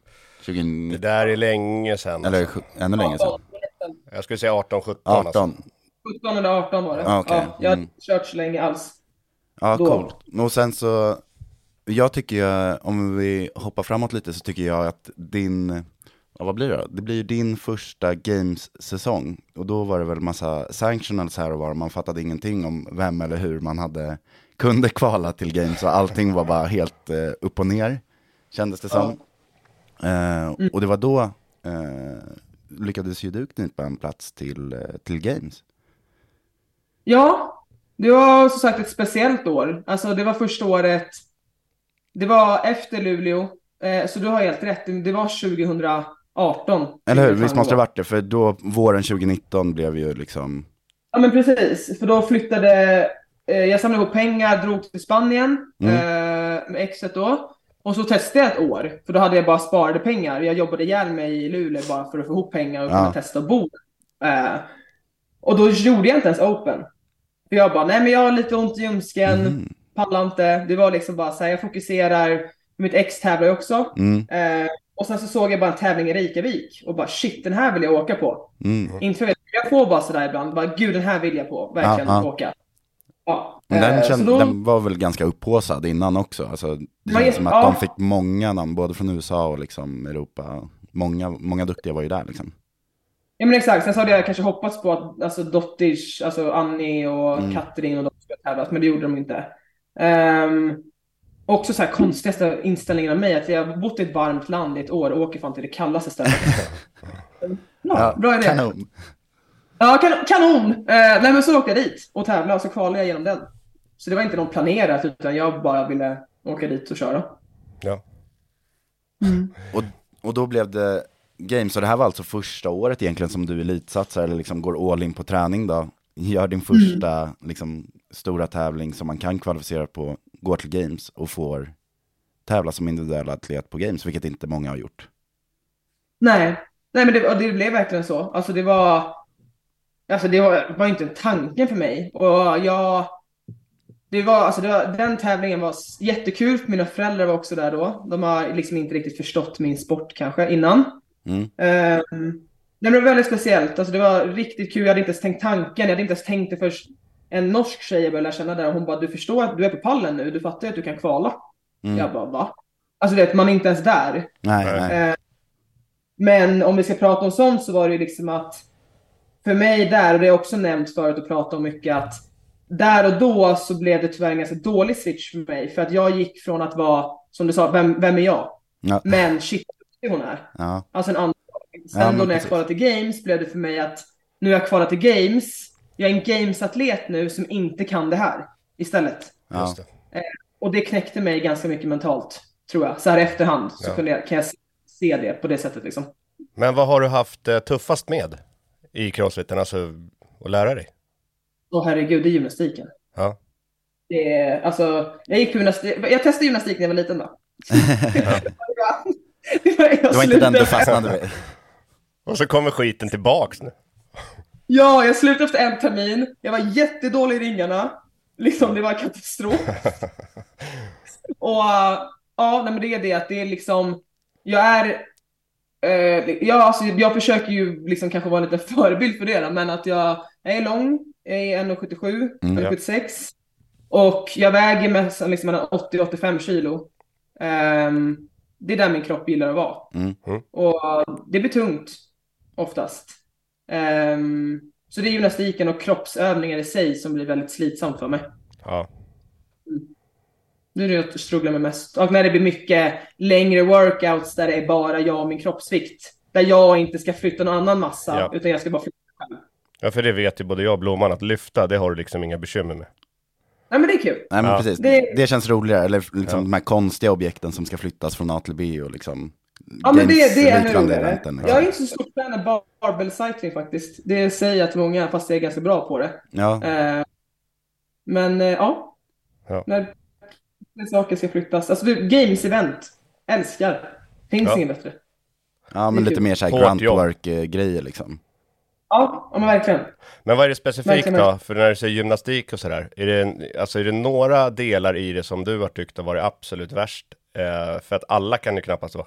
Det 20, där är länge sedan. eller Alltså. ännu längre sedan? Jag skulle säga 18-17. Alltså. 18? 17 eller 18 var det. Ah, okej. ja, jag har Mm. inte kört så länge alls. Ja, Då. coolt. Och sen så, jag tycker ju, om vi hoppar framåt lite så tycker jag att din, ja, vad blir det då? Det blir ju din första Games-säsong. Och då var det väl massa sanctionals här och var. Man fattade ingenting om vem eller hur man hade, kunde kvala till Games. Och allting var bara helt eh, upp och ner, kändes det som. Eh, och det var då eh, lyckades ju du knipa en plats till, eh, till Games. Ja, det var som sagt ett speciellt år. Alltså det var första året, det var efter Luleå, eh, så du har helt rätt, det var 2018. Eller hur? Visst måste det ha varit det, för då, våren 2019 blev ju liksom, Ja men precis, för då flyttade, eh, jag samlade ihop pengar, drog till Spanien Mm. eh, med exet då. Och så testade jag ett år, för då hade jag bara sparade pengar. Jag jobbade ihjäl mig i Luleå bara för att få ihop pengar och Ja. kunna testa att bo. Eh, och då gjorde jag inte ens open. För jag bara, nej men jag har lite ont i ljumsken, Mhm. pallar inte. Det var liksom bara så här, jag fokuserar. Mitt ex tävlar ju också. mm, Eh, och sen så såg jag bara en tävling i Reykjavik och bara shit, den här vill jag åka på. mm. Inte för jag får bara sådär ibland, bara gud den här vill jag på, verkligen Ja, ja. åka. Ja. Den, eh, känd, då- den var väl ganska upphaussad innan också. Alltså, det känns som att ja. de fick många namn, både från USA och liksom Europa. Många, många duktiga var ju där liksom. Ja men exakt, sen så hade jag kanske hoppats på att alltså Dottish, alltså Annie och Mm. Katrin och de skulle tävlas, men det gjorde de inte. Um, också så här konstigaste inställningen av mig, att jag har bott i ett varmt land i ett år och åker fan till det kallaste stället. ja, bra idé. Kanon. Ja, kan, kanon! Eh, nej men så åkte jag dit och tävlade och så kvalade jag genom den. Så det var inte någon planerat utan jag bara ville åka dit och köra. Ja. Och, och då blev det Games, så det här var alltså första året egentligen som du elitsatsar eller liksom går all in på träning då. Gör din första liksom, stora tävling som man kan kvalificera på, går till Games och får tävla som individuell atlet på Games, vilket inte många har gjort. Nej, nej men det, och det blev verkligen så. Alltså det var, alltså det var, var inte en tanke för mig. Och jag, det var, alltså det var, den tävlingen var jättekul, för mina föräldrar var också där då. De har liksom inte riktigt förstått min sport kanske innan. Mm. Um, det var väldigt speciellt, alltså det var riktigt kul. Jag hade inte ens tänkt tanken, jag hade inte ens tänkt det först. En norsk tjej jag började lära känna där, och hon bara, du förstår att du är på pallen nu, du fattar ju att du kan kvala. Mm. Jag bara, va? Alltså det, man är inte ens där. Nej, Nej. nej. Eh, Men om vi ska prata om sånt så var det ju liksom att för mig där, och det är också nämnt förut och pratat om mycket, att där och då så blev det tyvärr en ganska dålig switch för mig. För att jag gick från att vara, som du sa, vem, vem är jag? Ja. Men shit, duktig hon är. Ja. Alltså en annan Sen Ja, då när jag kvalade till Games blev det för mig att nu har jag kvalat till Games, jag är en Games-atlet nu som inte kan det här istället. Ja. Det. Och det knäckte mig ganska mycket mentalt. tror jag. Så här i efterhand så Ja. kunde jag, kan jag se- se det på det sättet liksom. Men vad har du haft eh, tuffast med i crossfiten, alltså att lära dig? Åh herregud, det är gymnastiken. Ja. Det är, alltså, jag gick på gymnastik, jag testade gymnastik när jag var liten då. det var, det var, inte den du fastnade vid. Och så kommer skiten tillbaks nu. Ja, jag slutade efter en termin. Jag var jättedålig i ringarna. Liksom, det var katastrof. Och ja, nej, men det är det att det är liksom, jag är, eh, ja, alltså, jag försöker ju liksom kanske vara en liten förebild för det då, men att jag, jag är lång, jag är 1,77, Mm. 1,76 och jag väger med, liksom mellan 80 och 85 kilo. Ehm, det är där min kropp gillar att vara. Mm. Mm. Och det blir tungt oftast. Ehm, så det är gymnastiken och kroppsövningar i sig som blir väldigt slitsamt för mig. Ja. Nu är det jag strugglar med mest. Och när det blir mycket längre workouts där det är bara jag och min kroppsvikt. Där jag inte ska flytta någon annan massa, Ja. utan jag ska bara flytta mig själv. ja, för det vet ju både jag och Blomman att lyfta, det har du liksom inga bekymmer med. Nej men det är kul. Nej men Ja. precis, Det- det... känns roligare, eller liksom Ja. de här konstiga objekten som ska flyttas från A till B och liksom Ja men det, det är roligare. liksom. Jag är inte så stor fan av barbell cycling faktiskt. Det säger jag till många, fast jag är ganska bra på det. Ja, Eh, men eh, ja. Ja. När när saker ska flyttas. Alltså du, games-event. Älskar. Finns Ja. inget bättre. ja men lite kul. mer såhär Hårt grunt jobb. work-grejer liksom. Ja, ja men verkligen. Men vad är det specifikt Verkligen. då? För när du säger gymnastik och sådär, är det, alltså är det några delar i det som du har tyckt har varit absolut värst? Eh, för att alla kan ju knappast vara.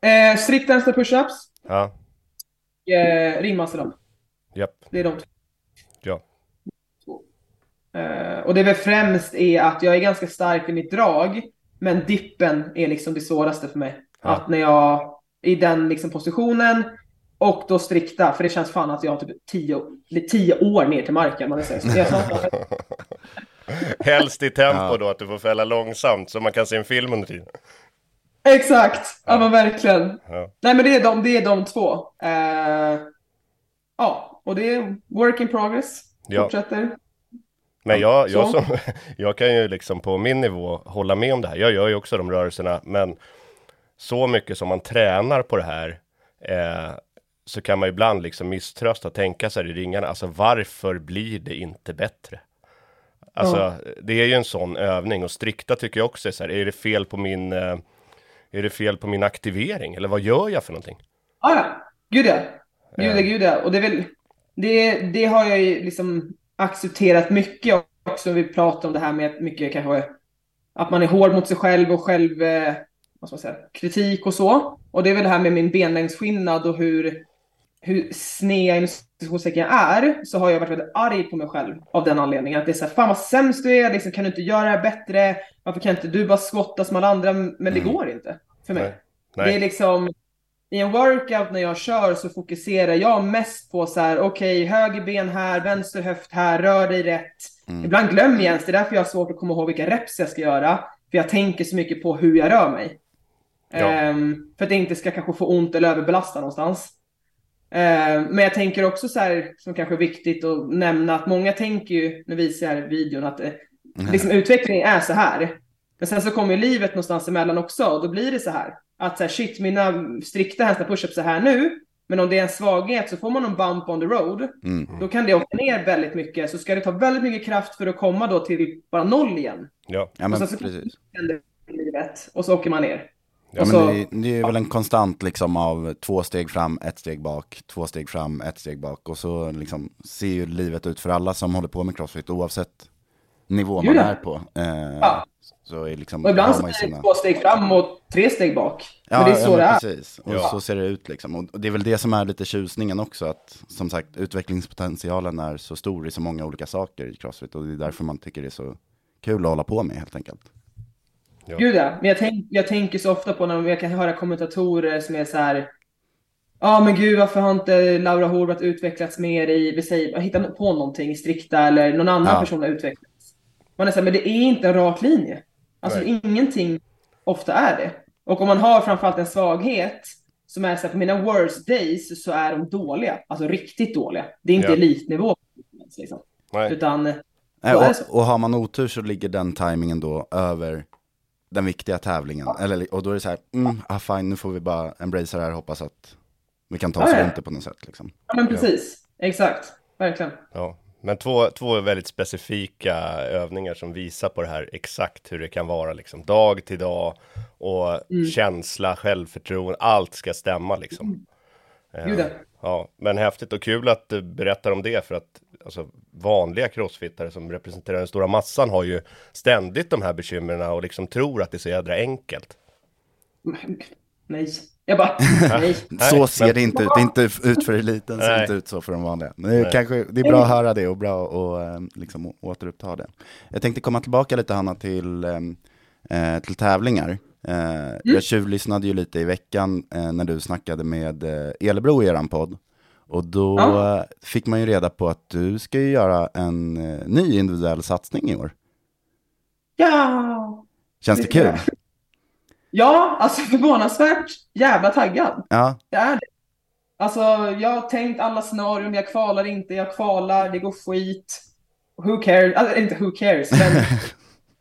Eh, strikt vänster push-ups. Ja, Eh, ringmuscle-up. japp, Det är de två. ja. Eh, och det är väl främst är att jag är ganska stark i mitt drag, men dippen är liksom det svåraste för mig. Ja. Att när jag i den liksom positionen och då strikta, för det känns fan att jag har typ tio, tio år ner till marken. Man Helst i tempo Ja. då, att du får fälla långsamt så man kan se en film under tiden. Exakt, ja men verkligen. Ja. Nej men det är de, det är de två. Eh, ja, och det är work in progress. Ja. Fortsätter. Men jag, jag, som, jag kan ju liksom på min nivå hålla med om det här. Jag gör ju också de rörelserna, men så mycket som man tränar på det här eh, så kan man ibland liksom misströsta och tänka sig i ringarna, alltså varför blir det inte bättre? Alltså, Ja. det är ju en sån övning och strikta tycker jag också är så här, är det fel på min, eh, är det fel på min aktivering? Eller vad gör jag för någonting? Ja, ja. Gud ja. Gud ja, Eh. gud ja. Och det är väl, det, det har jag ju liksom accepterat mycket också. Vi pratar om det här med mycket kanske att man är hård mot sig själv och själv, eh, vad ska man säga, kritik och så. Och det är väl det här med min benlängdsskillnad och hur, hur sned inom jag är, så har jag varit väldigt arg på mig själv av den anledningen. Att det är så här, fan vad sämst du är, liksom, kan du inte göra det här bättre? Varför kan inte du bara skotta som alla andra? Men det går inte för mig. Nej. Det är Nej. liksom, i en workout när jag kör så fokuserar jag mest på så här, okej, höger ben här, vänster höft här, rör dig rätt. Ibland glömmer jag ens, det är därför jag har svårt att komma ihåg vilka reps jag ska göra. För jag tänker så mycket på hur jag rör mig. Ja. Ehm, för att jag inte ska kanske få ont eller överbelasta någonstans. Ehm, men jag tänker också så här, som kanske är viktigt att nämna, att många tänker ju, nu visar jag här videon, att eh, liksom, utvecklingen är så här. Men sen så kommer ju livet någonstans emellan också, och då blir det så här. Att så här, shit, mina strikta hästar pushups är här nu, men om det är en svaghet så får man en bump on the road. Mm. Då kan det åka ner väldigt mycket, så ska det ta väldigt mycket kraft för att komma då till bara noll igen. Ja Ja, men Och sen så- precis. livet och så åker man ner. Ja, men det, det är väl en konstant liksom av två steg fram, ett steg bak, två steg fram, ett steg bak. Och så liksom ser ju livet ut för alla som håller på med crossfit oavsett nivå man är på. Eh, Ja. Så är liksom, Och ibland så ju det sina- två steg fram och tre steg bak. Ja, men det är så ja, det är. precis. Och Ja. så ser det ut liksom. Och och det är väl det som är lite tjusningen också, att som sagt utvecklingspotentialen är så stor i så många olika saker i crossfit. Och det är därför man tycker det är så kul att hålla på med helt enkelt. Gud ja. Men jag, tänk, jag tänker så ofta på när jag kan höra kommentatorer som är så här. Ja men gud varför har inte Laura Horvath utvecklats mer i, vi säger, hitta på någonting strikta eller någon annan Ja. person har utvecklats. Man är så här, men det är inte en rak linje. Alltså Nej. ingenting ofta är det. Och om man har framförallt en svaghet som är så här, på mina worst days så är de dåliga. Alltså riktigt dåliga. Det är inte Ja. elitnivå. Liksom. Nej. Utan Nej, och, och har man otur så ligger den tajmingen då över den viktiga tävlingen. Eller, och då är det så här, mm, ah, fine, nu får vi bara embrace det här och hoppas att vi kan ta oss Ja, ja. runt det på något sätt. Liksom. Ja men precis. Exakt. Verkligen. Ja, men två, två väldigt specifika övningar som visar på det här exakt hur det kan vara liksom dag till dag och Mm. känsla, självförtroende, allt ska stämma liksom. Eh, Gud, ja. ja, men häftigt och kul att du berättar om det för att alltså, vanliga crossfittare som representerar den stora massan har ju ständigt de här bekymren och liksom tror att det är så jädra enkelt. Nej. Jag bara, nej. Så ser men- det inte ut, det är inte ut för eliten, ser inte ut så för de vanliga. Men det är, kanske, det är bra att höra det och bra att eh, liksom, återuppta det. Jag tänkte komma tillbaka lite Hanna till, eh, eh, till tävlingar. Eh, Jag tjuvlyssnade ju lite i veckan eh, när du snackade med eh, Elebro i eran podd. Och då Ja. eh, fick man ju reda på att du ska ju göra en eh, ny individuell satsning i år. Ja. Känns det kul? Ja, alltså förvånansvärt jävla taggad. Ja, Jag är det. Alltså, jag har tänkt alla scenarion. Jag kvalar inte, jag kvalar, det går skit. Who cares? Alltså, inte who cares, men...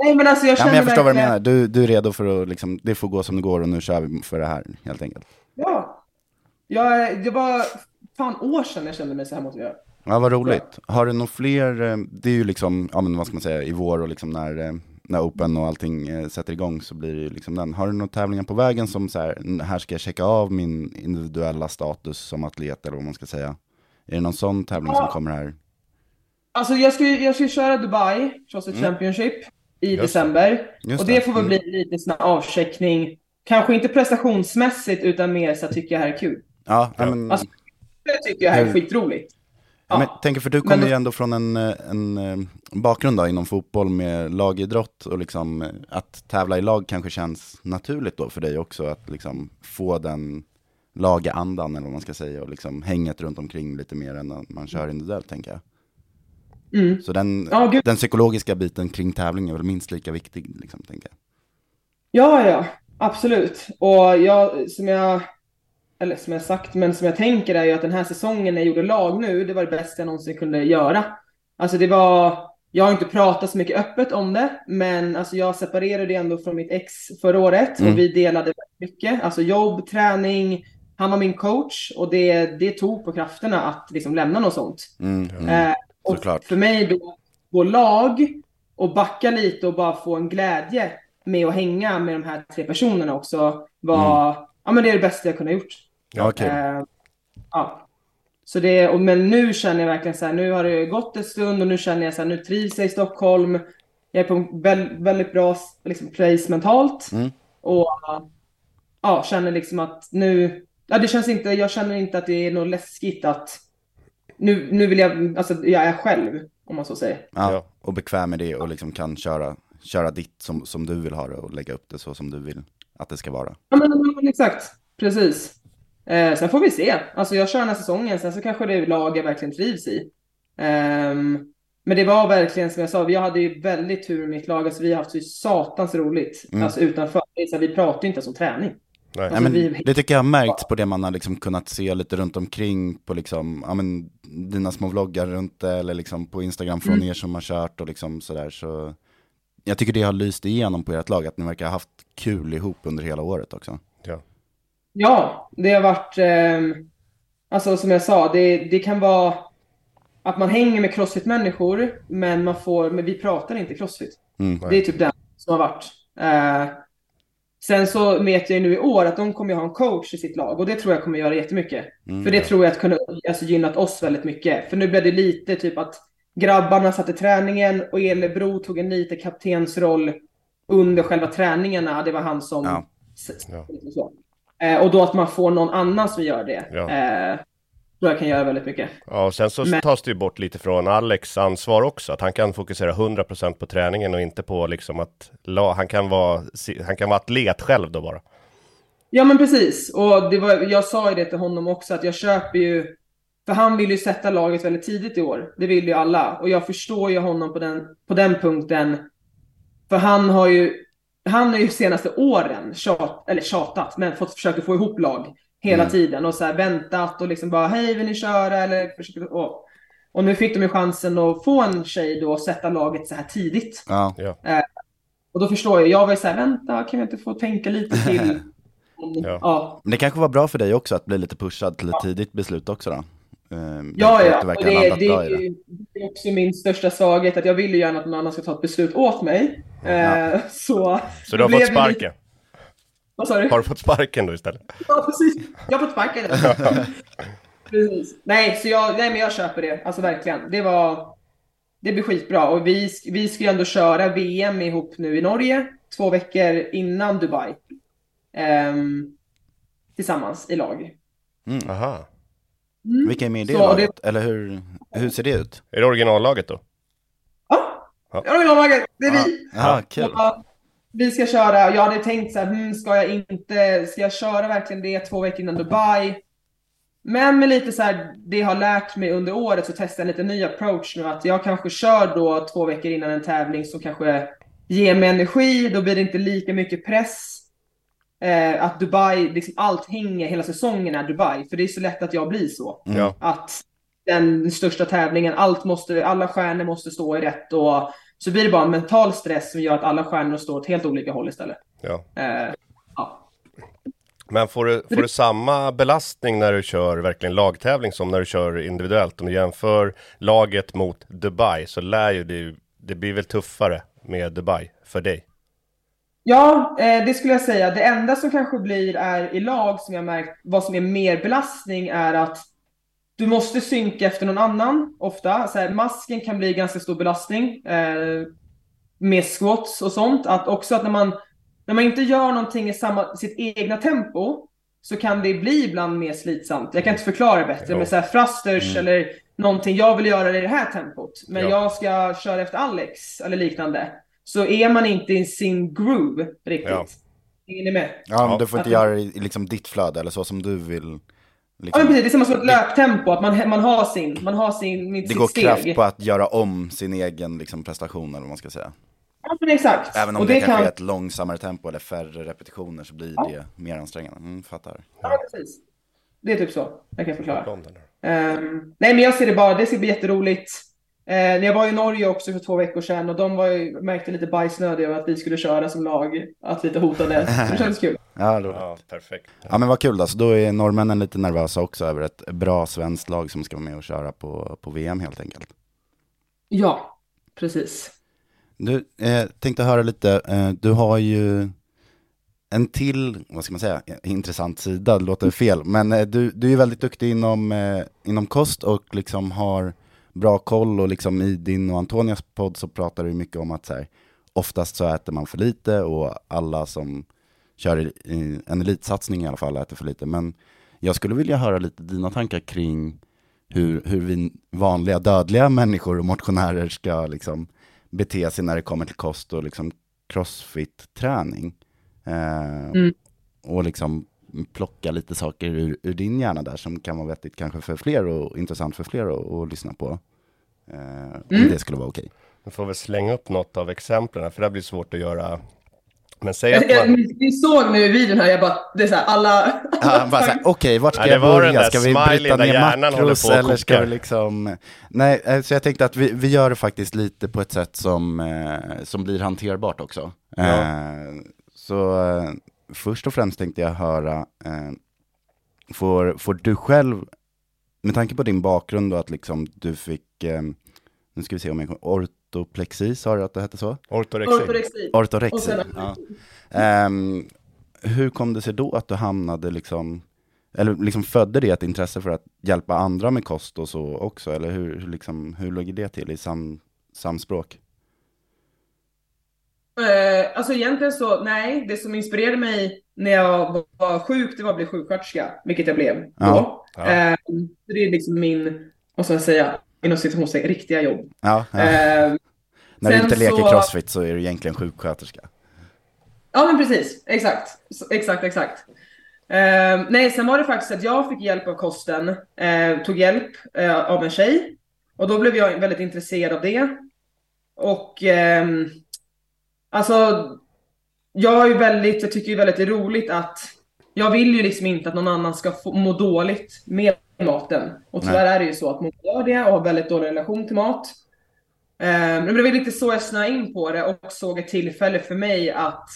Nej, men alltså jag ja känner men jag förstår vad du verkligen- menar. Du, du är redo för att, liksom, det får gå som det går och nu kör vi för det här helt enkelt. Ja. Jag, det var fan år sedan jag kände mig så här mot er. Ja, vad roligt. Har du några fler, eh, det är ju liksom, ja men vad ska man säga, i vår och liksom när, eh, när Open och allting eh, sätter igång så blir det ju liksom den. Har du några tävlingar på vägen som så här, "N- här ska jag checka av min individuella status som atlet eller vad man ska säga? Är det någon sån tävling som Ja. kommer här? Alltså jag ska, ju- jag ska köra Dubai, CrossFit Mm. Championship, i Just december. Just och det, det. får väl Mm. bli lite sån här avcheckning. Kanske inte prestationsmässigt, utan mer så tycker jag här är kul. Ja, ja. men, Alltså, det tycker jag är skitroligt. ja, men tänker för du Men kommer då- ju ändå från en, eh, en eh, bakgrund då, inom fotboll med lagidrott och liksom eh, att tävla i lag kanske känns naturligt då för dig också att liksom få den lagandan eller vad man ska säga och liksom hänget runt omkring lite mer än man kör individuellt tänker jag. Mm. Så den, Ja, den psykologiska biten kring tävling är väl minst lika viktig liksom tänker jag. Ja, ja, absolut. Och jag, som jag, eller som jag sagt, men som jag tänker är ju att den här säsongen när jag gjorde lag nu, det var det bästa jag någonsin kunde göra. Alltså det var, jag har inte pratat så mycket öppet om det, men alltså jag separerade ändå från mitt ex förra året Mm. och vi delade väldigt mycket. Alltså jobb, träning, han var min coach och det, det tog på krafterna att liksom lämna något sånt. Mm, mm. Eh, och Såklart. för mig då, på lag och backa lite och bara få en glädje med att hänga med de här tre personerna också var, ja men det är det bästa jag kunde ha gjort. Ja, okej. Eh, ja. Så det, och, men nu känner jag verkligen så här, nu har det gått en stund och nu känner jag så här, nu trivs jag i Stockholm. Jag är på en väl, väldigt bra liksom, place mentalt. Mm. Och ja, känner liksom att nu, ja det känns inte, jag känner inte att det är något läskigt att nu, nu vill jag, alltså jag är själv, om man så säger. Ja, Ja. och bekväm med det och liksom kan köra, köra ditt som, som du vill ha det och lägga upp det så som du vill att det ska vara. Ja men, men exakt, precis. Eh, sen får vi se. Alltså jag kör den här säsongen, sen så kanske det är lag jag verkligen trivs i. Ehm, men det var verkligen som jag sa, vi hade ju väldigt tur med mitt lag. Alltså vi har haft så satans roligt. Mm. Alltså utanför. Så Vi pratar ju inte ens om träning. Nej. Nej, Alltså, men vi- det tycker jag har märkts på det man har liksom kunnat se lite runt omkring på liksom, ja men dina små vloggar runt det eller liksom på Instagram från Mm. er som har kört och liksom sådär så jag tycker det har lyst igenom på ert lag att ni verkar ha haft kul ihop under hela året också. Ja. Ja, det har varit, ehm, alltså som jag sa, det, det kan vara att man hänger med crossfit-människor, men man får, men vi pratar inte crossfit. Mm. Det är typ den som har varit. Eh, Sen så vet jag ju nu i år att de kommer ha en coach i sitt lag och det tror jag kommer göra jättemycket. Mm. För det tror jag att kunna alltså, gynnat oss väldigt mycket. För nu blev det lite typ att grabbarna satte träningen och Elebro tog en lite kaptensroll under själva träningarna. Det var han som... Ja. så. Eh, och då att man får någon annan som gör det. Ja. Eh, tror jag kan göra väldigt mycket. Ja, och sen så Men- tas det ju bort lite från Alex ansvar också. Att han kan fokusera 100% på träningen och inte på liksom att han, kan vara, han kan vara atlet själv då bara. Ja men precis. Och det var, jag sa ju det till honom också att jag köper ju för han vill ju sätta laget väldigt tidigt i år. Det vill ju alla. Och jag förstår ju honom på den, på den punkten. För han har ju, han har ju senaste åren tjat, eller tjatat, men fått försöka få ihop lag hela Mm. tiden och så här väntat och liksom bara hej vill ni köra eller försöka, och, och nu fick de ju chansen att få en tjej då och sätta laget så här tidigt. Ja. Ja. Och då förstår jag, jag var ju så här vänta kan vi inte få tänka lite till? Ja. ja. Men det kanske var bra för dig också att bli lite pushad till ett tidigt beslut också då? Ehm, Ja, ja. Det, det, det. det, det är också min största svaghet, att jag vill ju gärna att någon annan ska ta ett beslut åt mig. Eh, så... Så du har fått sparken? Vad sa du? Har du fått sparken då istället? Ja, precis. Jag har fått sparken. precis. Nej, så jag, nej, men jag köper det. Alltså verkligen. Det var... Det blir skitbra. Och vi, vi ska ju ändå köra VM ihop nu i Norge, två veckor innan Dubai. Ehm, tillsammans i lag. Mm. Aha. Vilka är med i det Så laget? Eller hur, hur ser det ut? Är det originallaget då? Ja, Ja. jag vill ha laget. Det är vi. Ja, kul. Ja, vi ska köra, jag hade tänkt så här, hmm, ska jag inte, ska jag köra verkligen det två veckor innan Dubai? Men med lite så här, det jag har lärt mig under året så testar jag en lite ny approach nu, att jag kanske kör då två veckor innan en tävling som kanske ger mig energi, då blir det inte lika mycket press. Eh, att Dubai, liksom allt hänger, hela säsongen är Dubai, för det är så lätt att jag blir så. Ja. Att den största tävlingen, allt måste, alla stjärnor måste stå i rätt och så blir det bara en mental stress som gör att alla stjärnor står åt helt olika håll istället. ja. Eh, ja. Men får du, får du samma belastning när du kör verkligen lagtävling som när du kör individuellt? Om du jämför laget mot Dubai så lär ju det, det blir väl tuffare med Dubai för dig? Ja, eh, det skulle jag säga. Det enda som kanske blir är i lag som jag märkt, vad som är mer belastning är att du måste synka efter någon annan ofta. Så här, masken kan bli ganska stor belastning eh, med squats och sånt. Att också att när man, när man inte gör någonting i samma, sitt egna tempo så kan det bli ibland mer slitsamt. Jag kan inte förklara det bättre, Jo. men så här thrusters eller någonting, jag vill göra det i det här tempot, men Ja. jag ska köra efter Alex eller liknande. Så är man inte i sin groove riktigt. Ja. Hänger ni med? Ja, men Ja. du får inte göra det i liksom ditt flöde eller så som du vill. Ja, men Liksom. precis. Det är samma som ett löptempo, att man, man har sin, man har sin, Det går steg. kraft på att göra om sin egen liksom, prestation eller vad man ska säga. Ja, men exakt. Även om och det, det kanske kan... är ett långsammare tempo eller färre repetitioner så blir det mer ansträngande. Mm, fattar. Ja, precis. Det är typ så jag kan förklara. Ehm, nej, men jag ser det bara, det ska bli jätteroligt. Uh, när jag var i Norge också för två veckor sedan och de var ju, märkte lite bajsnödiga över att vi skulle köra som lag, att lite hotade. Det kändes kul. Ja, roligt. Ja, perfekt. Ja men vad kul då, så då är norrmännen lite nervösa också över ett bra svenskt lag som ska vara med och köra på, på VM helt enkelt. Ja, precis. Du, eh, tänkte höra lite, eh, du har ju en till, vad ska man säga, intressant sida, det låter fel, men eh, du, du är väldigt duktig inom, eh, inom kost och liksom har bra koll och liksom i din och Antonias podd så pratar du mycket om att så här, oftast så äter man för lite och alla som kör en elitsatsning i alla fall äter för lite, men jag skulle vilja höra lite dina tankar kring hur, hur vi vanliga dödliga människor och motionärer ska liksom bete sig när det kommer till kost och liksom crossfit-träning. Eh, Mm. Och liksom plocka lite saker ur, ur din hjärna där som kan vara vettigt kanske för fler och intressant för fler att, att lyssna på. Eh, Om Mm. det skulle vara okej. Du får väl slänga upp något av exemplen, för det här blir svårt att göra. Men säg att Jag, jag, man... ni, ni såg nu i videon här, jag bara, det är så här, alla... Ja, bara så här, Okej, vart ska Ja, jag börja? Ska vi bryta ner makros eller ska vi liksom... Nej, eh, så jag tänkte att vi, vi gör det faktiskt lite på ett sätt som, eh, som blir hanterbart också. Ja. Eh, så eh, först och främst tänkte jag höra, eh, får, får du själv, med tanke på din bakgrund och att liksom du fick, eh, nu ska vi se om jag kommer, ortoplexi, sa du att det hette så? Ortorexi. Ortorexi. Ortorexi, sen- ja. Ehm, hur kom det sig då att du hamnade liksom, eller liksom födde det ett intresse för att hjälpa andra med kost och så också? Eller hur, hur, liksom, hur låg det till i sam, samspråk? Eh, alltså egentligen så, nej, det som inspirerade mig när jag var sjuk, det var att bli sjuksköterska, vilket jag blev då. Ja, ja. Eh, det är liksom min, vad ska jag säga, inom citationstecken, riktiga jobb. Ja, ja. Eh, När du inte leker så- crossfit så är du egentligen sjuksköterska. Ja men precis, exakt. Exakt, exakt. Eh, nej, sen var det faktiskt att jag fick hjälp av kosten, eh, tog hjälp eh, av en tjej. Och då blev jag väldigt intresserad av det. Och ehm, alltså, jag är ju väldigt, jag tycker ju väldigt det är roligt att jag vill ju liksom inte att någon annan ska få, må dåligt med maten. Och tyvärr är det ju så att många gör det och har väldigt dålig relation till mat. Eh, Men det var lite så jag snöade in på det och såg ett tillfälle för mig att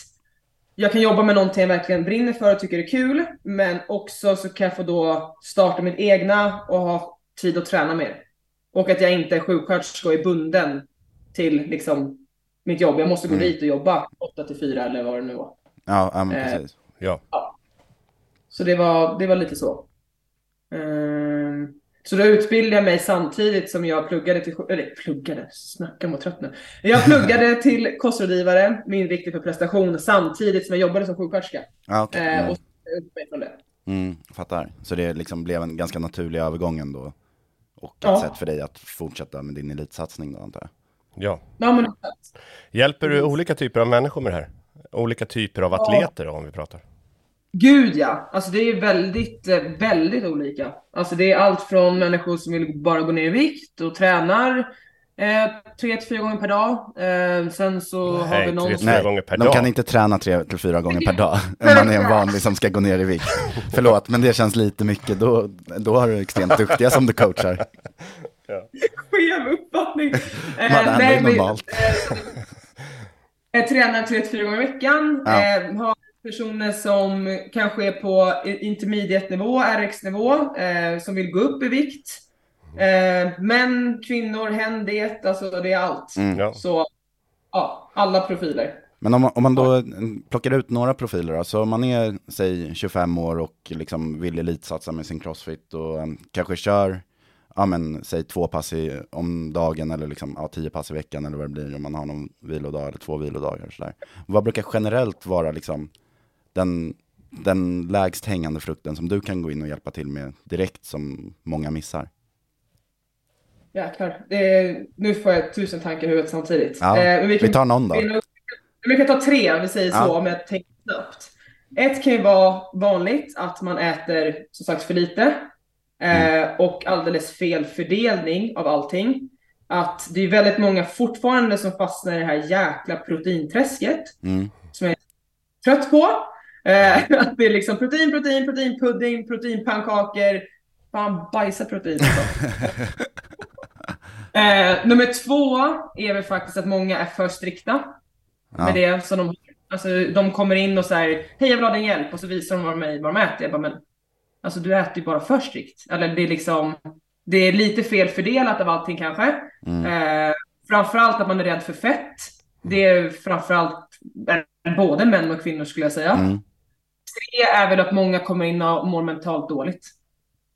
jag kan jobba med någonting jag verkligen brinner för och tycker är kul. Men också så kan jag få då starta mitt egna och ha tid att träna mer. Och att jag inte är sjuksköterska och är bunden till liksom mitt jobb. Jag måste gå Mm. dit och jobba 8 till 4 eller vad det nu var. Ja, ja men Eh, precis. Ja. Så det var, det var lite så. Ehm, så då utbildade jag mig samtidigt som jag pluggade till, eller pluggade, snacka om att trött nu. Jag pluggade till kostrådgivare med inriktning på prestation samtidigt som jag jobbade som sjuksköterska. Ja, okej. Eh, Mm. och så ut mig från det. Mm, fattar. Så det liksom blev en ganska naturlig övergång ändå. Och ett Ja. sätt för dig att fortsätta med din elitsatsning då antar jag. Ja. Ja, men. Hjälper du olika typer av människor med det här? Olika typer av atleter då, om vi pratar? Gud ja, alltså det är väldigt, eh, väldigt olika. Alltså det är allt från människor som vill bara gå ner i vikt och tränar eh, tre till fyra gånger per dag. Eh, sen så har Nej, vi någon tre som... till fyra gånger per de dag. kan inte träna tre till fyra gånger per dag om man är en vanlig som ska gå ner i vikt. Förlåt, men det känns lite mycket. Då, då har du extremt duktiga som du coachar. skev uppfattning. Eh, här är nej, normalt. Jag tränar tre till fyra gånger i veckan. Ja. Eh, har personer som kanske är på intermediate-nivå, RX-nivå, eh, som vill gå upp i vikt. Eh, män, kvinnor, hen, det, alltså det är allt. Mm. Ja. Så, ja, alla profiler. Men om man, om man då plockar ut några profiler, alltså om man är, säg 25 år och liksom vill elitsatsa med sin crossfit och um, kanske kör, ja men säg två pass i, om dagen eller liksom, ja, tio pass i veckan eller vad det blir om man har någon vilodag eller två vilodagar och sådär. Vad brukar generellt vara liksom den, den lägst hängande frukten som du kan gå in och hjälpa till med direkt som många missar? Jäklar. Det är, nu får jag tusen tankar i huvudet samtidigt. Ja, Eh, vi kan- tar någon då. vi- Vi kan ta tre, vi säger så, Ja. om jag tänker snabbt. Ett kan ju vara vanligt, att man äter som sagt för lite. Eh, Mm. och alldeles fel fördelning av allting. Att det är väldigt många fortfarande som fastnar i det här jäkla proteinträsket. Mm. Som jag är trött på. Eh, att det är liksom protein, protein, proteinpudding, proteinpannkakor. Fan, bajsa protein. Eh, nummer två är väl faktiskt att många är för strikta Ja. med det som de Alltså de kommer in och säger hej jag vill ha din hjälp och så visar de de, vad de äter. Jag bara men alltså du äter ju bara för strikt. Eller det är liksom det är lite fel fördelat av allting kanske. Mm. Eh, framförallt att man är rädd för fett. Det är framförallt både män och kvinnor skulle jag säga. Mm. Tre är väl att många kommer in och mår mentalt dåligt.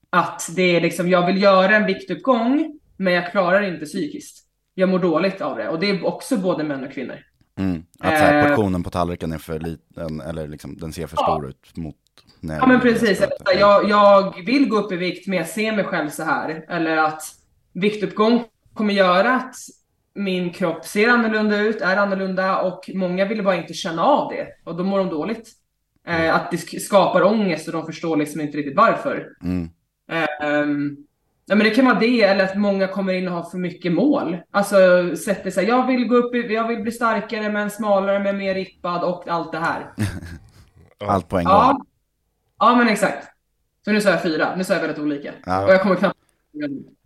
Att det är liksom, jag vill göra en viktuppgång, men jag klarar inte psykiskt. Jag mår dåligt av det. Och det är också både män och kvinnor. Mm. Att så här, Eh. portionen på tallriken är för liten, eller liksom, den ser för Ja. stor ut mot när Ja men precis. jag, jag vill gå upp i vikt men jag ser mig själv så här. Eller att viktuppgång kommer göra att min kropp ser annorlunda ut, är annorlunda och många vill bara inte känna av det. Och då mår de dåligt. Eh, att det sk- skapar ångest och de förstår liksom inte riktigt varför. Mm. Ehm, ja, men det kan vara det, eller att många kommer in och har för mycket mål. Alltså sätter sig, jag vill gå upp, i, jag vill bli starkare men smalare men mer rippad och allt det här. Allt på en gång. Ja, ja men exakt. Så nu sa jag fyra, nu sa jag väldigt olika. Ja. Och jag kommer knappt...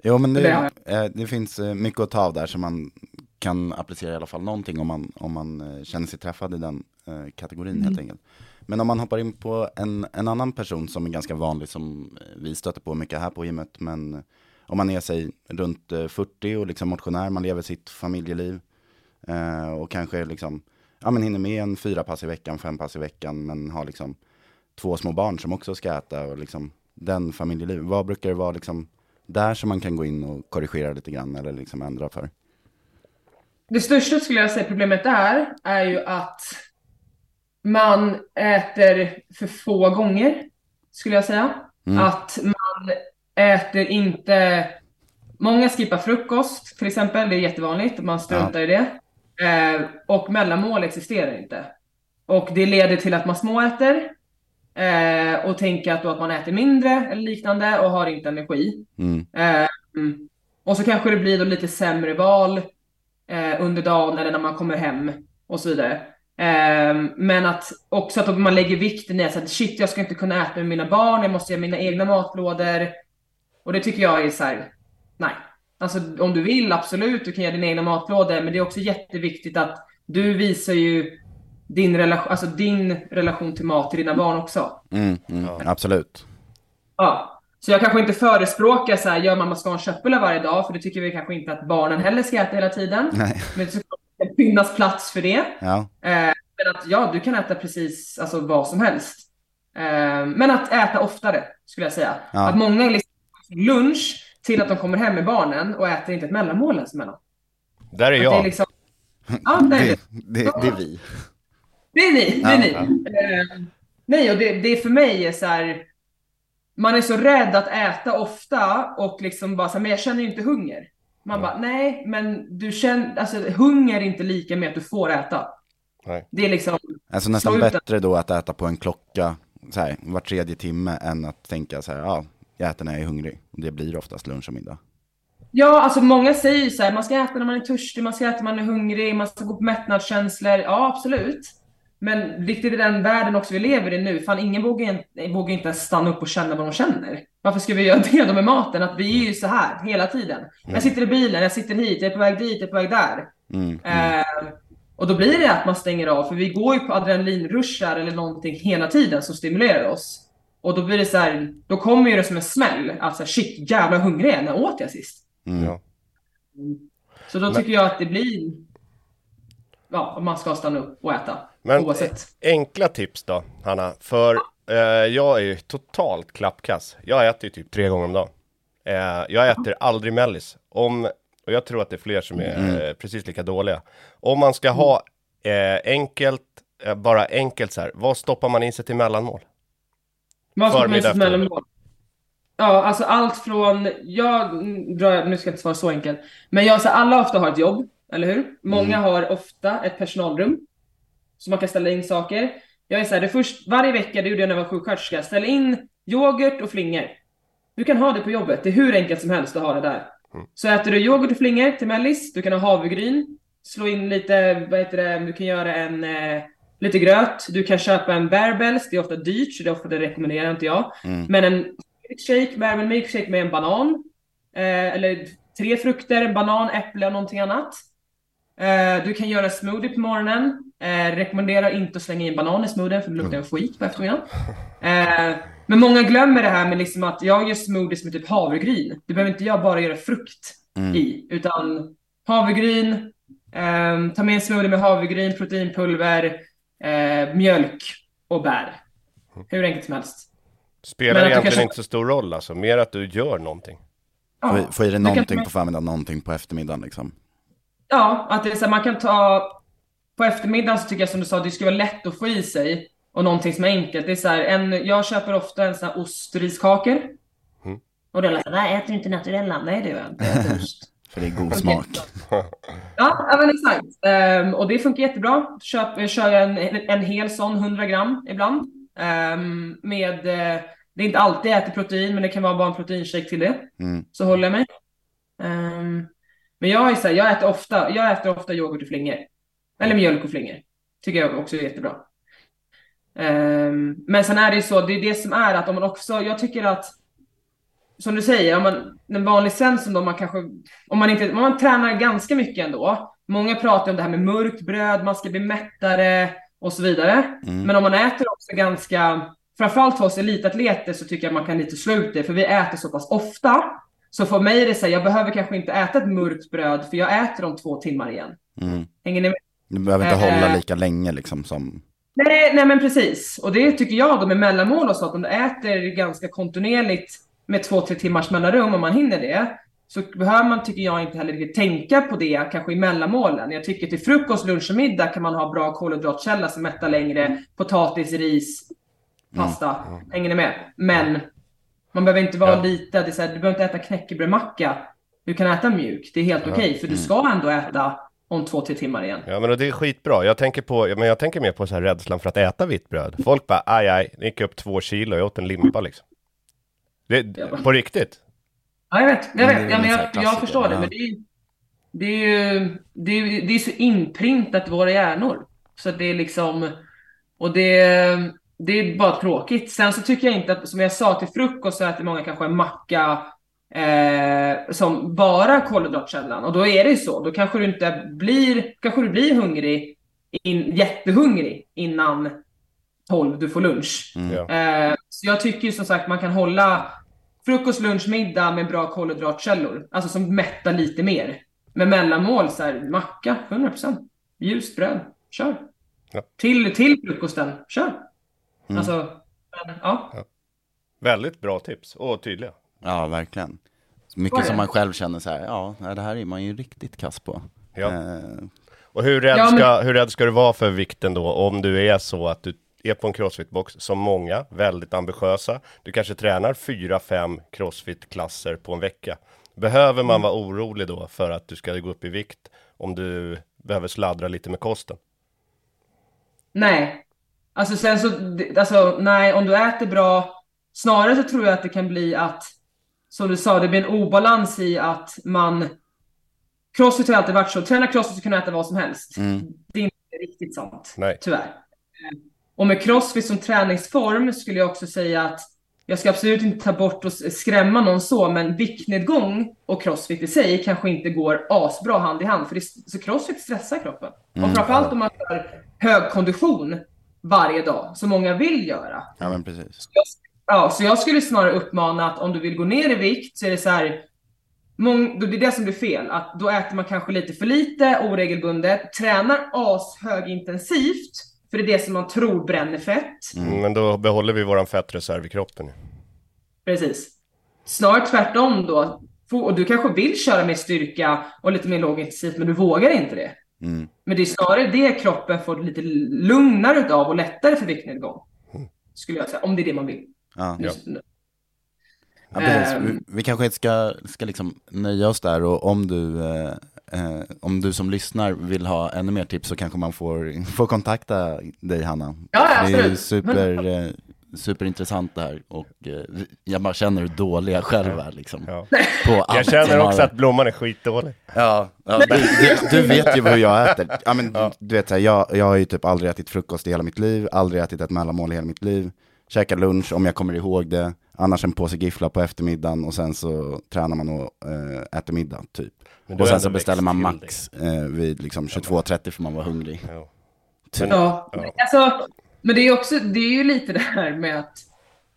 Jo men det, Det eh, det finns eh, mycket att ta av där som man kan applicera i alla fall någonting om man, om man eh, känner sig träffad i den eh, kategorin Mm. helt enkelt. Men om man hoppar in på en, en annan person som är ganska vanlig som vi stöter på mycket här på gymmet. Men om man är sig runt eh, 40 och liksom motionär, man lever sitt familjeliv. Eh, och kanske liksom ja, men hinner med en fyra pass i veckan, fem pass i veckan, men har liksom två små barn som också ska äta och liksom den familjelivet. Vad brukar det vara liksom där som man kan gå in och korrigera lite grann eller liksom ändra för? Det största skulle jag säga problemet är, är ju att man äter för få gånger, skulle jag säga. Mm. Att man äter inte... Många skippar frukost till exempel, det är jättevanligt, man struntar i det. Eh, och mellanmål existerar inte. Och det leder till att man småäter eh, och tänker att, då att man äter mindre eller liknande och har inte energi. Mm. Eh, mm. och så kanske det blir då lite sämre val eh, under dagen eller när man kommer hem och så vidare. Eh, men att också att man lägger vikten i att, shit, jag ska inte kunna äta med mina barn, jag måste göra mina egna matlådor. Och det tycker jag är så här, nej. Alltså om du vill, absolut, du kan göra dina egna matlådor, men det är också jätteviktigt att du visar ju din relation, alltså din relation till mat till dina barn också. Mm, mm, Absolut. Ja. Så jag kanske inte förespråkar så här, gör mamma ska en köttbullar varje dag, för det tycker vi kanske inte att barnen heller ska äta hela tiden. Nej. Men det ska finnas plats för det. Ja. Eh, men att ja, du kan äta precis alltså, vad som helst. Eh, men att äta oftare, skulle jag säga. Ja. Att många är liksom lunch till att de kommer hem med barnen och äter inte ett mellanmål ens emellan. Där är Att Det är jag. liksom, ja, det Det, det, det är vi. Det är ni, det är ni. ja. Eh, nej, och det, det är för mig är så här, man är så rädd att äta ofta och liksom bara så här, men jag känner ju inte hunger. Man bara, nej, men du känner, alltså hunger är inte lika med att du får äta. Nej. Det är liksom, Alltså nästan Slå ut bättre då att äta på en klocka så här, var tredje timme än att tänka så här, ja, jag äter när jag är hungrig. Det blir oftast lunch och middag. ja, alltså många säger så här, man ska äta när man är törstig, man ska äta när man är hungrig, man ska gå på mättnadskänslor. Ja, absolut. Men riktigt i den världen också vi lever i nu, fan ingen vågar, vågar inte ens stanna upp och känna vad de känner. Varför ska vi göra det då med maten? Att vi är ju så här hela tiden. Jag sitter i bilen, jag sitter hit, jag är på väg dit, jag är på väg där. Mm, mm. Eh, och då blir det att man stänger av, för vi går ju på adrenalinrushar eller någonting hela tiden som stimulerar oss. Och då blir det så här, då kommer ju det som en smäll. Alltså shit, jävla hungrig jag är, när åt jag sist? Mm. Ja. Så då Men- tycker jag att det blir, ja, man ska stanna upp och äta. Men oavsett. enkla tips då, Hanna. För eh, jag är ju totalt klappkass. Jag äter ju typ tre gånger om dagen. Eh, jag äter aldrig mellis. Om, och jag tror att det är fler som är eh, precis lika dåliga. Om man ska ha eh, enkelt, eh, bara enkelt så här, vad stoppar man in sig till mellanmål? Vad ska man förmiddag, ens mellanmål? Ja, alltså allt från, jag mm, drar, nu ska jag inte svara så enkelt, men jag, så alla ofta har ett jobb, eller hur? Många har ofta ett personalrum, så man kan ställa in saker. Jag är så här, det först, varje vecka, det gjorde jag när jag var sjuksköterska, ställ in yoghurt och flingor. Du kan ha det på jobbet, det är hur enkelt som helst att ha det där. Så äter du yoghurt och flingor till mellis, du kan ha havregryn, slå in lite, vad heter det, du kan göra en, eh, lite gröt, du kan köpa en bärbells, det är ofta dyrt, så det, är ofta, det rekommenderar inte jag. Mm. Men en milkshake, bärbel milkshake med en banan, eh, eller tre frukter, en banan, äpple och någonting annat. Eh, du kan göra smoothie på morgonen. Eh, rekommenderar inte att slänga in banan i smoothien för det luktar en skit på eftermiddagen. Eh, men många glömmer det här med liksom att jag gör smoothies med typ havregryn. Det behöver inte jag bara göra frukt Mm. i, utan havregryn, eh, ta med en smoothie med havregryn, proteinpulver, eh, mjölk och bär. Hur enkelt som helst. Spelar du egentligen kanske- inte så stor roll alltså, mer att du gör någonting. Ja, Få, i dig någonting på förmiddagen, någonting på eftermiddagen liksom. Ja, att det är så här, man kan ta på eftermiddagen så tycker jag som du sa, det ska vara lätt att få i sig och någonting som är enkelt. Det är så här, en, jag köper ofta en sån här ostriskakor. Mm. Och det är så här, äter inte naturella. Nej, det gör jag inte. För det är god smak. Ja, men exakt. Ehm, och det funkar jättebra. Köp, kör jag en, en hel sån, 100 gram ibland. Ehm, med, eh, det är inte alltid jag äter protein, men det kan vara bara en proteinshake till det. Mm. Så håller jag mig. Ehm, men jag är så här, jag äter ofta, jag äter ofta yoghurt och flingor. Eller mjölk och flingor. Tycker jag också är jättebra. Ehm, men sen är det ju så, det är det som är att om man också, jag tycker att som du säger, om man, en vanlig svensson då, man kanske, om man inte, om man tränar ganska mycket ändå. Många pratar om det här med mörkt bröd, man ska bli mättare och så vidare. Mm. Men om man äter också ganska, framförallt för oss elitatleter så tycker jag man kan lite slå ut det, för vi äter så pass ofta. Så för mig är det så här, jag behöver kanske inte äta ett mörkt bröd, för jag äter om två timmar igen. Mm. Hänger ni med? Du behöver inte Eh, hålla lika länge liksom som... Nej, nej men precis. Och det tycker jag då med mellanmål och så, att om du äter ganska kontinuerligt med två, tre timmars mellanrum, om man hinner det, så behöver man, tycker jag, inte heller riktigt tänka på det, kanske i mellanmålen. Jag tycker till frukost, lunch och middag kan man ha bra kolhydratkälla som mättar längre, potatis, ris, pasta. Hänger ni med? Men man behöver inte vara Ja. lite, det är så här, du behöver inte äta knäckebrödmacka. Du kan äta mjuk, det är helt okej, för du ska ändå äta om två, tre timmar igen. Ja men det är skitbra. Jag tänker, på, men jag tänker mer på så här rädslan för att äta vitt bröd. Folk bara aj aj, det gick upp två kilo, jag åt en limpa liksom. Det, på riktigt? Ja, jag vet. Jag, vet. Ja, en men jag, jag förstår det, men det är, det är ju det är, det är så inprintat i våra hjärnor. Så det är liksom... Och det, det är bara tråkigt. Sen så tycker jag inte att, som jag sa, till frukost så äter många kanske en macka eh, som bara kolhydratkällan. Och då är det ju så. Då kanske du inte blir, kanske du blir hungrig, in, jättehungrig innan 12 du får lunch. Ja. Eh, så jag tycker ju som sagt man kan hålla frukost, lunch, middag med bra kolhydratkällor. Alltså som mättar lite mer. Med mellanmål så här, macka, 100%. Ljust bröd, kör. Ja. Till, till frukosten, kör. Mm. Alltså, men, ja. Väldigt bra tips och tydliga. Ja, verkligen. Så mycket som man själv känner så här, ja, det här är man ju riktigt kass på. Ja. Eh, Och hur rädd, Ja, men- ska, hur rädd ska du vara för vikten då om du är så att du är på en crossfit-box som många, väldigt ambitiösa. Du kanske tränar fyra, fem crossfit-klasser på en vecka. Behöver man vara orolig då för att du ska gå upp i vikt om du behöver sladdra lite med kosten? Nej. Alltså sen så, alltså nej, om du äter bra, snarare så tror jag att det kan bli att, som du sa, det blir en obalans i att man, crossfit har alltid varit så, träna crossfit så kan du äta vad som helst. Mm. Det är inte riktigt sant, Nej. tyvärr. Och med crossfit som träningsform skulle jag också säga att jag ska absolut inte ta bort och skrämma någon så, men viktnedgång och crossfit i sig kanske inte går asbra hand i hand. För det, så crossfit stressar kroppen. Mm. Och framförallt om man gör hög kondition varje dag, som många vill göra. ja, men precis. Jag, ja, så jag skulle snarare uppmana att om du vill gå ner i vikt så är det så här, mång, det är det som blir fel, att då äter man kanske lite för lite oregelbundet, tränar ashögintensivt, för det är det som man tror bränner fett. Mm. Men då behåller vi våran fettreserv i kroppen. Precis. Snarare tvärtom då. Och du kanske vill köra med styrka och lite mer lågintensivt, men du vågar inte det. Mm. Men det är snarare det kroppen får lite lugnare utav och lättare för viktnedgång. Skulle jag säga, om det är det man vill. Ja. Ja, precis. Ehm. Vi, vi kanske ska, ska liksom nöja oss där och om du, eh, eh, om du som lyssnar vill ha ännu mer tips så kanske man får, får kontakta dig Hanna. Ja, ja, det är ju absolut. super, eh, superintressant det här och eh, jag bara känner hur dålig jag själv är liksom. Ja. På Jag känner också att blomman är skitdålig. Ja, ja du, du, du vet ju hur jag äter. Ja, men, Du vet, så här, jag, jag har ju typ aldrig ätit frukost i hela mitt liv, aldrig ätit ett mellanmål i hela mitt liv. Käkar lunch om jag kommer ihåg det, annars en påse gifflar på eftermiddagen och sen så tränar man och äh, äter middag typ. Och sen så beställer man till max eh, vid liksom 22.30 för man var hungrig. Ja. Typ. Ja, Ja. alltså, men det är också, det är ju lite det här med att,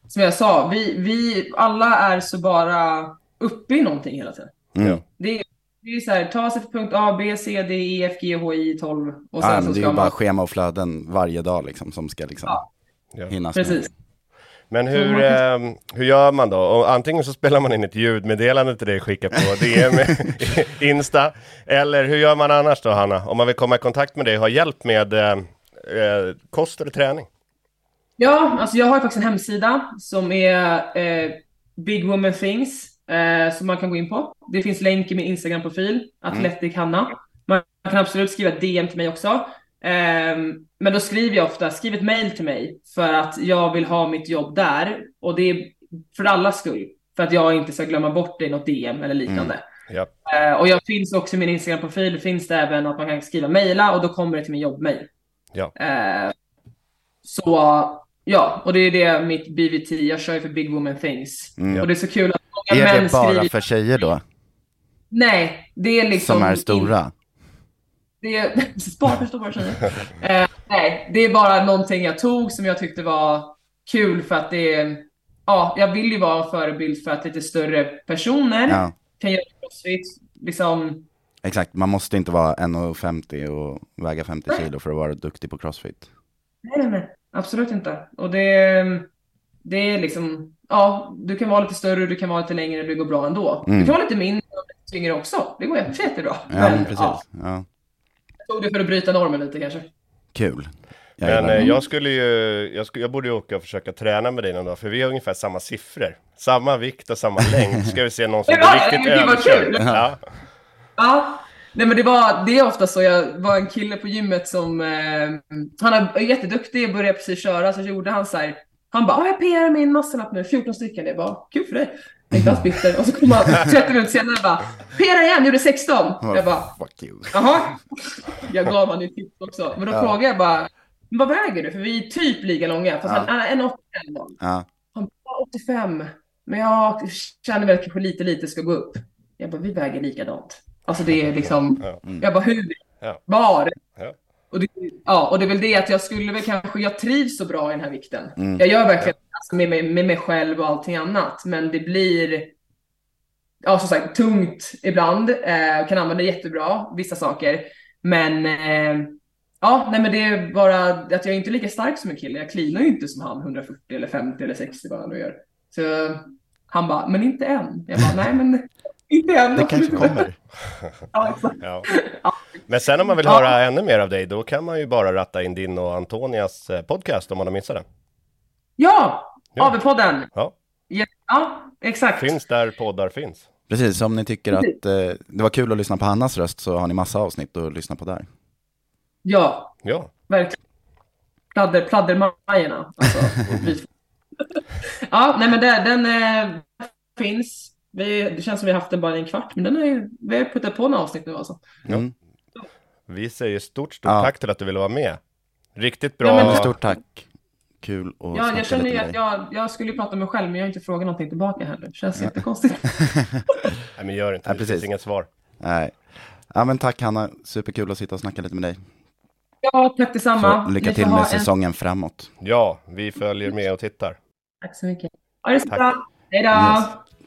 som jag sa, vi, vi alla är så bara uppe i någonting hela tiden. Mm. Det är, det är så här, ta sig från punkt A, B, C, D, E, F, G, H, I, 12 och sen Ja, så men det är ska ju bara man... schema och flöden varje dag liksom som ska liksom. Ja. hinnas Precis. med. Men hur, kan- eh, hur gör man då? Och antingen så spelar man in ett ljudmeddelande till dig och skickar på DM, Insta. Eller hur gör man annars då Hanna? Om man vill komma i kontakt med dig och ha hjälp med eh, eh, kost eller träning? Ja, alltså jag har faktiskt en hemsida som är eh, Big Woman Things eh, som man kan gå in på. Det finns länk i min Instagram-profil, Athletic Hanna. Man kan absolut skriva DM till mig också. Ehm, men då skriver jag ofta, skriv ett mail till mig för att jag vill ha mitt jobb där. Och det är för allas skull. För att jag inte ska glömma bort det i något DM eller liknande. Ja. Eh, och jag finns också i min Instagram-profil, finns det även att man kan skriva mejla och då kommer det till min jobbmail. Ja. Eh, så ja, och det är det mitt BVT, jag kör ju för Big Woman Things. Mm. Och det är så kul att många Är män det bara skriver... för tjejer då? Nej, det är liksom... Som är stora? Det är bara för stora tjejer. Eh, nej, det är bara någonting jag tog som jag tyckte var kul för att det är... Ja, jag vill ju vara en förebild för att lite större personer Ja. kan göra crossfit. Liksom, Exakt, man måste inte vara 1,50 och väga 50 kilo för att vara duktig på crossfit. Nej, nej, nej. Absolut inte. Och det, det är liksom, ja, du kan vara lite större, du kan vara lite längre, det går bra ändå. Mm. Du kan vara lite mindre och lite tyngre också. Det går jätte- jättebra. Ja, men precis. ja, Ja. Tog det för att bryta normen lite kanske. Kul. Jag Men eh, jag skulle ju, jag, skulle, jag borde ju åka och försöka träna med dig någon dag, för vi har ungefär samma siffror. Samma vikt och samma längd. Ska vi se någon som Ja, blir riktigt överkörd. kul. Ja. Ja, nej men det var, det är ofta så. Jag var en kille på gymmet som, eh, han är jätteduktig och började precis köra, så gjorde han så här, han bara, "Ja, jag PR min masslapp nu, 14 stycken. Det var kul för dig. Alls bitter. Och så kom han 30 minuter senare och bara, PR igen, gjorde 16. Jag bara, Fuck you. jaha. Jag gav honom ett tips också. Men då Ja. frågade jag bara, "Men vad väger du? För vi är typ lika långa, fast Ja. han är 1,85 då. Ja. Han bara 85. Men jag känner väl kanske lite lite ska gå upp. Jag bara, vi väger likadant. Alltså det är liksom, Ja. jag bara hur? Var? Och det, ja, och det är väl det att jag skulle väl kanske, jag trivs så bra i den här vikten. Mm. Jag gör verkligen alltså, med, mig- med mig själv och allting annat, men det blir, ja som sagt, tungt ibland. Eh, kan använda det jättebra, vissa saker. Men eh, ja, nej men det är bara att jag är inte lika stark som en kille. Jag cleanar ju inte som han, 140 eller 50 eller 60 vad han nu gör. Så han bara, men inte än. Jag bara, nej men inte än. Det kanske kommer. Ja. Ja. Men sen om man vill Ja. höra ännu mer av dig, då kan man ju bara ratta in din och Antonias eh, podcast om man har missat den. Ja, Ja. AV-podden. Ja. Ja, ja, exakt. Finns där poddar finns. Precis, så om ni tycker att eh, det var kul att lyssna på Hannas röst så har ni massa avsnitt att lyssna på där. Ja, Ja, verkligen. Pladder, pladdermajorna. Alltså, ja, nej men det, den eh, finns. Vi, det känns som vi har haft den bara i en kvart, men den är, vi har puttat på några avsnitt nu alltså. Mm. vi säger stort, stort Ja. tack till att du ville vara med. Riktigt bra. Ja, men- stort tack. Kul att Ja, snacka jag känner ju lite med att jag, jag skulle ju prata med mig själv, men jag har inte frågat någonting tillbaka heller. Det känns jättekonstigt. Nej, men gör inte Ja, det. Det precis. finns inget svar. Nej. Ja men tack Hanna, superkul att sitta och snacka lite med dig. Ja, tack detsamma. Så lycka till med en- säsongen framåt. Ja, vi följer med och tittar. Tack så mycket. Ha det så Tack. bra. Hej då! Yes.